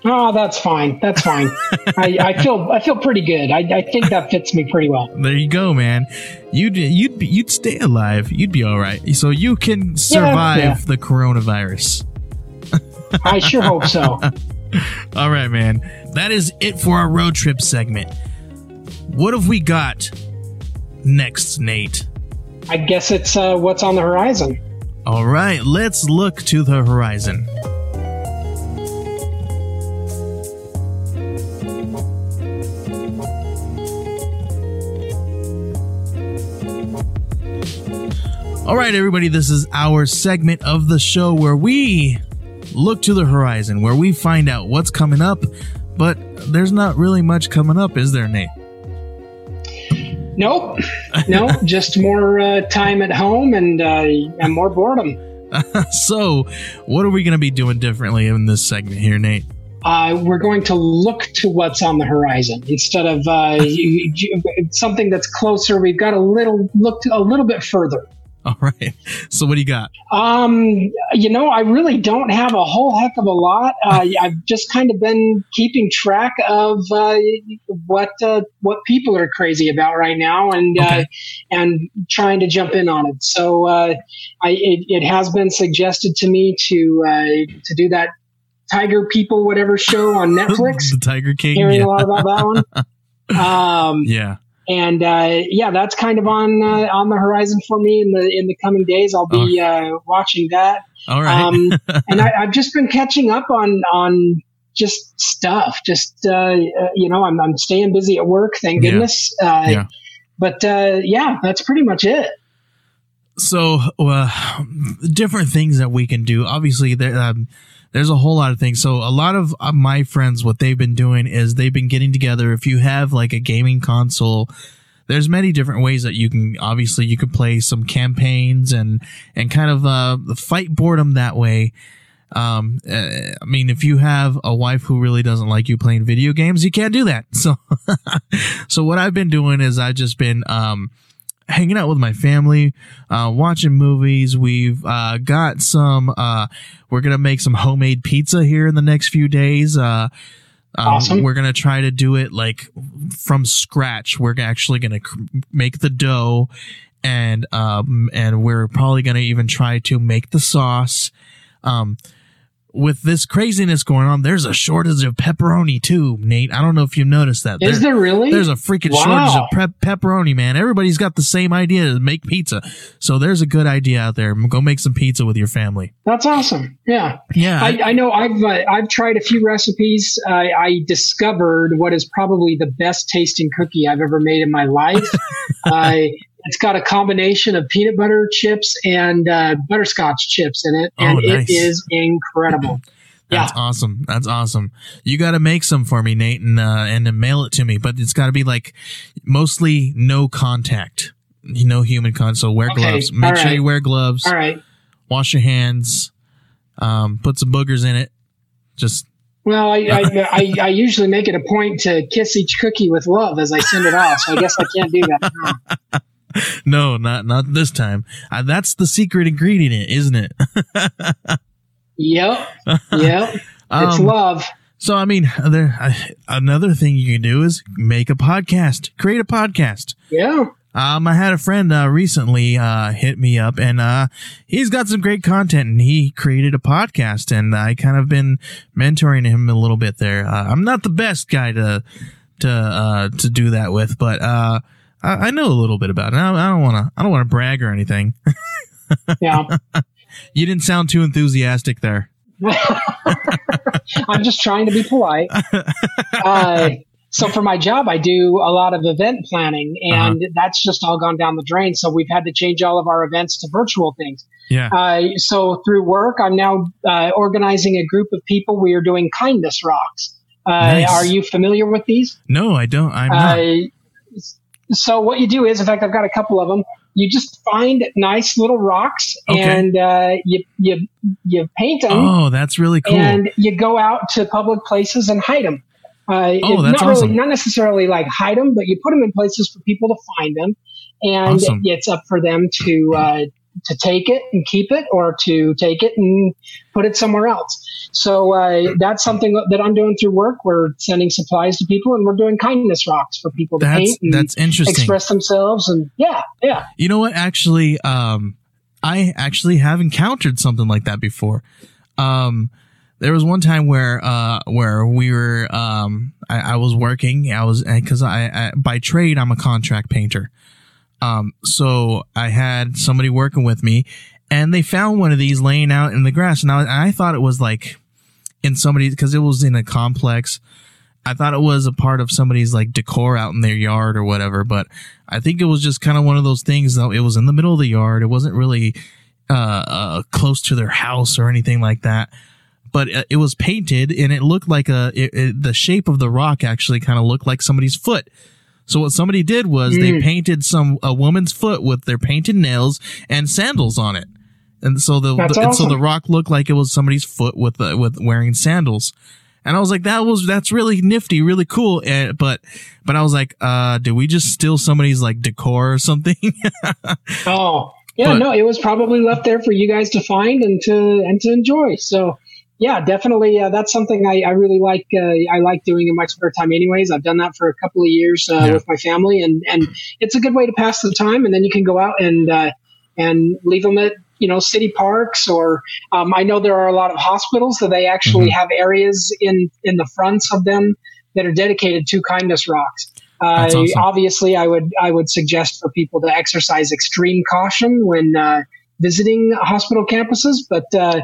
Oh, that's fine. That's fine. I, I feel I feel pretty good. I, I think that fits me pretty well. There you go, man. You'd you'd be, you'd stay alive. You'd be all right. So you can survive yeah. the coronavirus. I sure hope so. All right, man. That is it for our road trip segment. What have we got next, Nate? I guess it's uh, what's on the horizon. All right, let's look to the horizon. All right, everybody, this is our segment of the show where we look to the horizon, where we find out what's coming up, but there's not really much coming up, is there, Nate? Nope. No, just more uh, time at home and uh, and more boredom. so, what are we going to be doing differently in this segment here, Nate? Uh, we're going to look to what's on the horizon instead of uh, something that's closer. We've got a little look a little bit further. All right. So, what do you got? Um, you know, I really don't have a whole heck of a lot. Uh, I've just kind of been keeping track of uh, what uh, what people are crazy about right now, and uh, Okay. and trying to jump in on it. So, uh, I it, it has been suggested to me to uh, to do that Tiger People whatever show on Netflix. the Tiger King. Hearing Yeah. a lot about that one. Um, yeah. And uh, yeah, that's kind of on uh, on the horizon for me in the in the coming days. I'll be uh, watching that, All right. um, and I, I've just been catching up on on just stuff. Just uh, uh, you know, I'm I'm staying busy at work. Thank Yeah. goodness. Uh, Yeah. But uh, yeah, that's pretty much it. so, uh, different things that we can do. Obviously, there, um, there's a whole lot of things. So, a lot of uh, my friends, what they've been doing is they've been getting together. If you have like a gaming console, there's many different ways that you can obviously you could play some campaigns and and kind of uh fight boredom that way um uh, i mean if you have a wife who really doesn't like you playing video games you can't do that so so what i've been doing is i've just been um hanging out with my family uh watching movies we've uh got some uh we're gonna make some homemade pizza here in the next few days uh um, Awesome. We're gonna try to do it like from scratch. We're actually gonna cr- make the dough, and um, and we're probably gonna even try to make the sauce. Um, with this craziness going on, there's a shortage of pepperoni too, Nate. I don't know if you noticed that. Is There- there really? there's a freaking Wow. shortage of prep pepperoni, man. Everybody's got the same idea to make pizza. So there's a good idea out there. Go make some pizza with your family. That's awesome. Yeah. Yeah. I, I know I've uh, I've tried a few recipes. I I discovered what is probably the best tasting cookie I've ever made in my life. I it's got a combination of peanut butter chips and uh, butterscotch chips in it, and Oh, nice. it is incredible. That's awesome. That's awesome. You got to make some for me, Nate, and uh, and then mail it to me. But it's got to be like mostly no contact, no human contact. So wear Okay, gloves. Make all sure right. you wear gloves. All right. Wash your hands. Um, put some boogers in it. Just Well, I, I, I, I usually make it a point to kiss each cookie with love as I send it off, so I guess I can't do that. No. no, not not this time. Uh, that's the secret ingredient, isn't it? Yep, yep. It's Um, love. So I mean, there, another thing you can do is make a podcast, create a podcast. Yeah. Um, I had a friend uh, recently uh, hit me up, and uh, he's got some great content, and he created a podcast, and I kind of been mentoring him a little bit there. Uh, I'm not the best guy to to uh, to do that with, but uh, I, I know a little bit about it. I, I don't want to I don't want to brag or anything. Yeah. you didn't sound too enthusiastic there. I'm just trying to be polite. Uh, so for my job, I do a lot of event planning, and that's just all gone down the drain. So we've had to change all of our events to virtual things. Yeah. Uh, so through work, I'm now uh, organizing a group of people. We are doing kindness rocks. Uh, Nice. Are you familiar with these? No, I don't. I'm not. So what you do is, in fact, I've got a couple of them. You just find nice little rocks Okay. and uh, you you you paint them oh, that's really cool. and you go out to public places and hide them. Uh, Oh, that's not awesome. really, not necessarily like hide them, but you put them in places for people to find them, and Awesome. it's up for them to uh, to take it and keep it, or to take it and put it somewhere else. So uh, that's something that I'm doing through work. We're sending supplies to people, and we're doing kindness rocks for people to that's paint and that's interesting. express themselves. And yeah, yeah, You know what? Actually, um, I actually have encountered something like that before. Um, there was one time where, uh, where we were, um, I, I was working, I was, cause I, I, by trade, I'm a contract painter. Um, so I had somebody working with me and they found one of these laying out in the grass and I, I thought it was like in somebody's, cause it was in a complex. I thought it was a part of somebody's like decor out in their yard or whatever, but I think it was just kind of one of those things though. It was in the middle of the yard. It wasn't really, uh, uh, close to their house or anything like that. But uh, it was painted and it looked like a, it, it, the shape of the rock actually kind of looked like somebody's foot. So what somebody did was they painted some, a woman's foot with their painted nails and sandals on it. And so the, the- and so the rock looked like it was somebody's foot with, uh, with wearing sandals. And I was like, that was, that's really nifty, really cool. And, but, but I was like, uh, did we just steal somebody's like decor or something? Oh, yeah, But- no, it was probably left there for you guys to find and to and to enjoy. So, yeah, definitely, uh, that's something I, I really like. Uh, I like doing in my spare time, anyways. I've done that for a couple of years uh, Yeah. with my family, and and it's a good way to pass the time. And then you can go out and uh, and leave them at you know city parks, or um, I know there are a lot of hospitals that they actually Mm-hmm. have areas in in the fronts of them that are dedicated to kindness rocks. Uh, awesome. Obviously, I would I would suggest for people to exercise extreme caution when uh, visiting hospital campuses. But uh,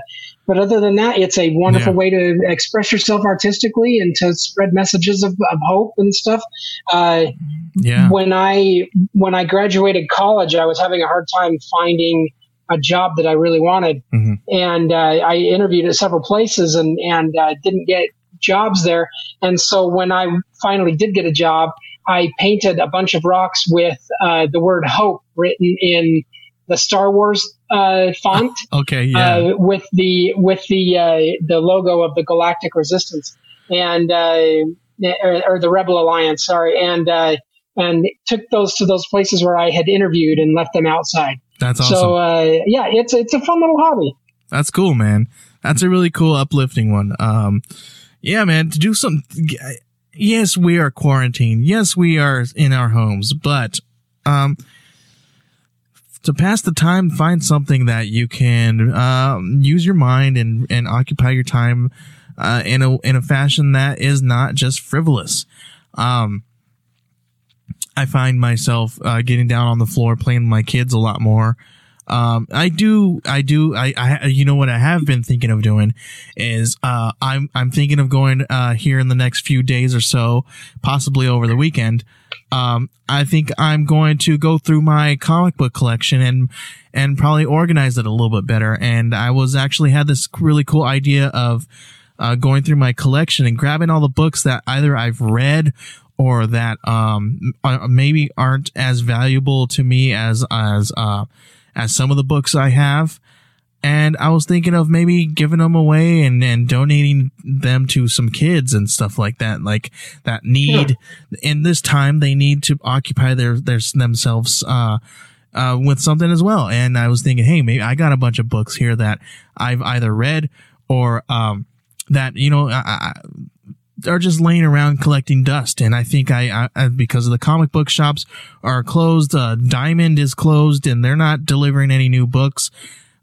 but other than that, it's a wonderful Yeah. way to express yourself artistically and to spread messages of, of hope and stuff. Uh, yeah. when I when I graduated college, I was having a hard time finding a job that I really wanted, Mhm. and uh, I interviewed at several places and and uh, didn't get jobs there. And so when I finally did get a job, I painted a bunch of rocks with uh, the word hope written in the Star Wars uh, font Okay. Yeah. uh, with the with the uh, the logo of the Galactic Resistance and uh, or, or the Rebel Alliance, sorry, and uh, and took those to those places where I had interviewed and left them outside. That's awesome. So uh, yeah, it's it's a fun little hobby. That's cool, man. That's a really cool, uplifting one. Um, yeah, man, to do some. Yes, we are quarantined. Yes, we are in our homes, but um, to pass the time, find something that you can um, use your mind and and occupy your time uh, in a in a fashion that is not just frivolous. Um, I find myself uh, getting down on the floor playing with my kids a lot more. Um, I do, I do, I, I, you know what I have been thinking of doing is, uh, I'm, I'm thinking of going, uh, here in the next few days or so, possibly over the weekend. Um, I think I'm going to go through my comic book collection and, and probably organize it a little bit better. And I was actually had this really cool idea of, uh, going through my collection and grabbing all the books that either I've read or that, um, uh, maybe aren't as valuable to me as, as, uh, as some of the books I have. and I was thinking of maybe giving them away and, and donating them to some kids and stuff like that, like that need in this time they need to occupy their their themselves uh, uh, with something as well. And I was thinking, hey, maybe I got a bunch of books here that I've either read or um, that you know I, I, are just laying around collecting dust. And I think I, I because of the comic book shops are closed, uh, Diamond is closed, and they're not delivering any new books.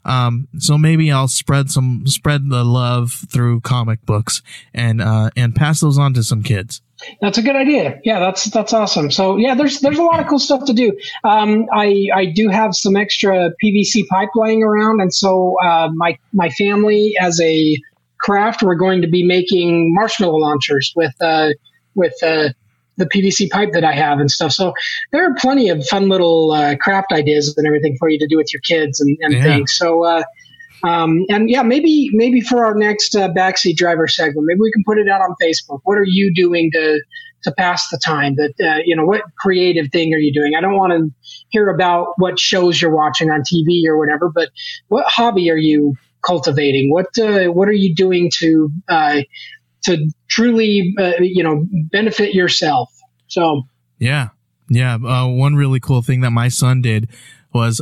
Um, so maybe I'll spread some spread the love through comic books and uh, and pass those on to some kids. That's a good idea. Yeah, that's that's awesome. So yeah, there's there's a lot of cool stuff to do. Um, I I do have some extra PVC pipe laying around, and so uh, my my family as a craft, we're going to be making marshmallow launchers with uh, with uh, the PVC pipe that I have and stuff. So there are plenty of fun little uh, craft ideas and everything for you to do with your kids and, and Yeah. things. So. Uh, um, and yeah, maybe maybe for our next uh, backseat driver segment, maybe we can put it out on Facebook. What are you doing to to pass the time? That uh, you know, what creative thing are you doing? I don't want to hear about what shows you're watching on TV or whatever, but what hobby are you cultivating? What uh, what are you doing to uh, to truly uh, you know benefit yourself? So Yeah. Yeah. One really cool thing that my son did was,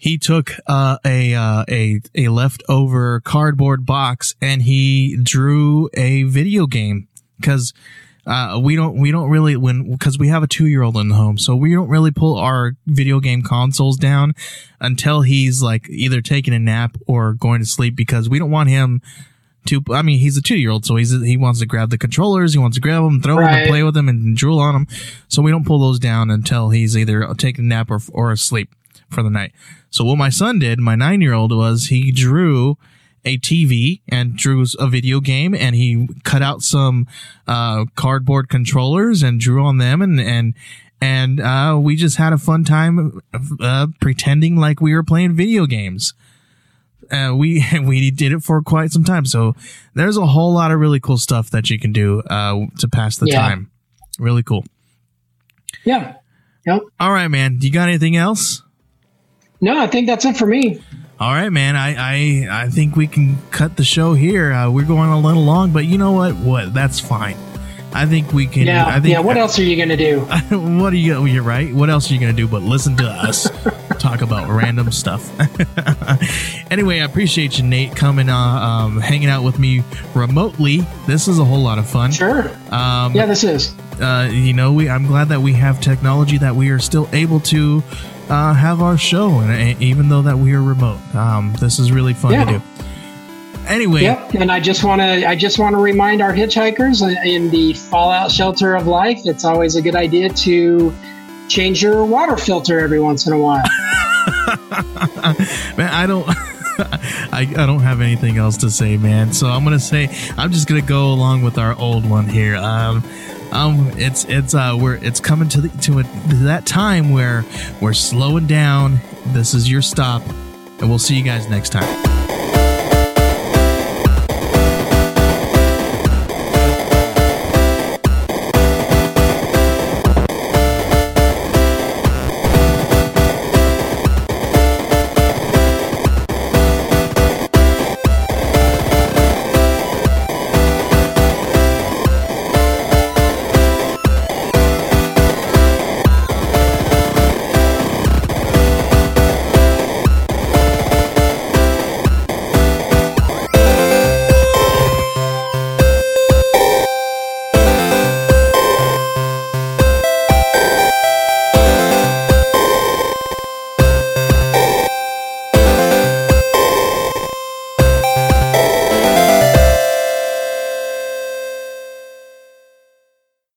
he took, uh, a, uh, a, a leftover cardboard box and he drew a video game because, uh, we don't, we don't really, when, cause we have a two year old in the home. So we don't really pull our video game consoles down until he's like either taking a nap or going to sleep because we don't want him to I mean he's a two year old so he's he wants to grab the controllers he wants to grab them throw them and play with them and drool on them so we don't pull those down until he's either taking a nap or or asleep for the night so what my son did my nine year old was he drew a TV and drew a video game and he cut out some uh, cardboard controllers and drew on them and and and uh, we just had a fun time uh, pretending like we were playing video games uh, we we did it for quite some time. So there's a whole lot of really cool stuff that you can do uh, to pass the Yeah. time. Really cool. yeah, yep. All right, man. Do you got anything else? No, I think that's it for me. All right, man. I I, I think we can cut the show here. Uh, we're going a little long, but you know what? What? That's fine. I think we can. Yeah, I think, yeah. What else are you gonna do? what are you? You're right. What else are you gonna do but listen to us talk about random stuff? anyway, I appreciate you, Nate, coming, uh, um, hanging out with me remotely. This is a whole lot of fun. Sure. Um, Yeah, this is. uh, you know, we I'm glad that we have technology that we are still able to uh, have our show, and even though that we are remote, um, this is really fun Yeah. to do. Anyway, Yep, and I just want to I just want to remind our hitchhikers uh, in the fallout shelter of life, it's always a good idea to change your water filter every once in a while. man, I don't. I, I don't have anything else to say, man. So I'm gonna say I'm just gonna go along with our old one here. Um, um, it's it's uh, we're it's coming to the to, a, to that time where we're slowing down. This is your stop, and we'll see you guys next time.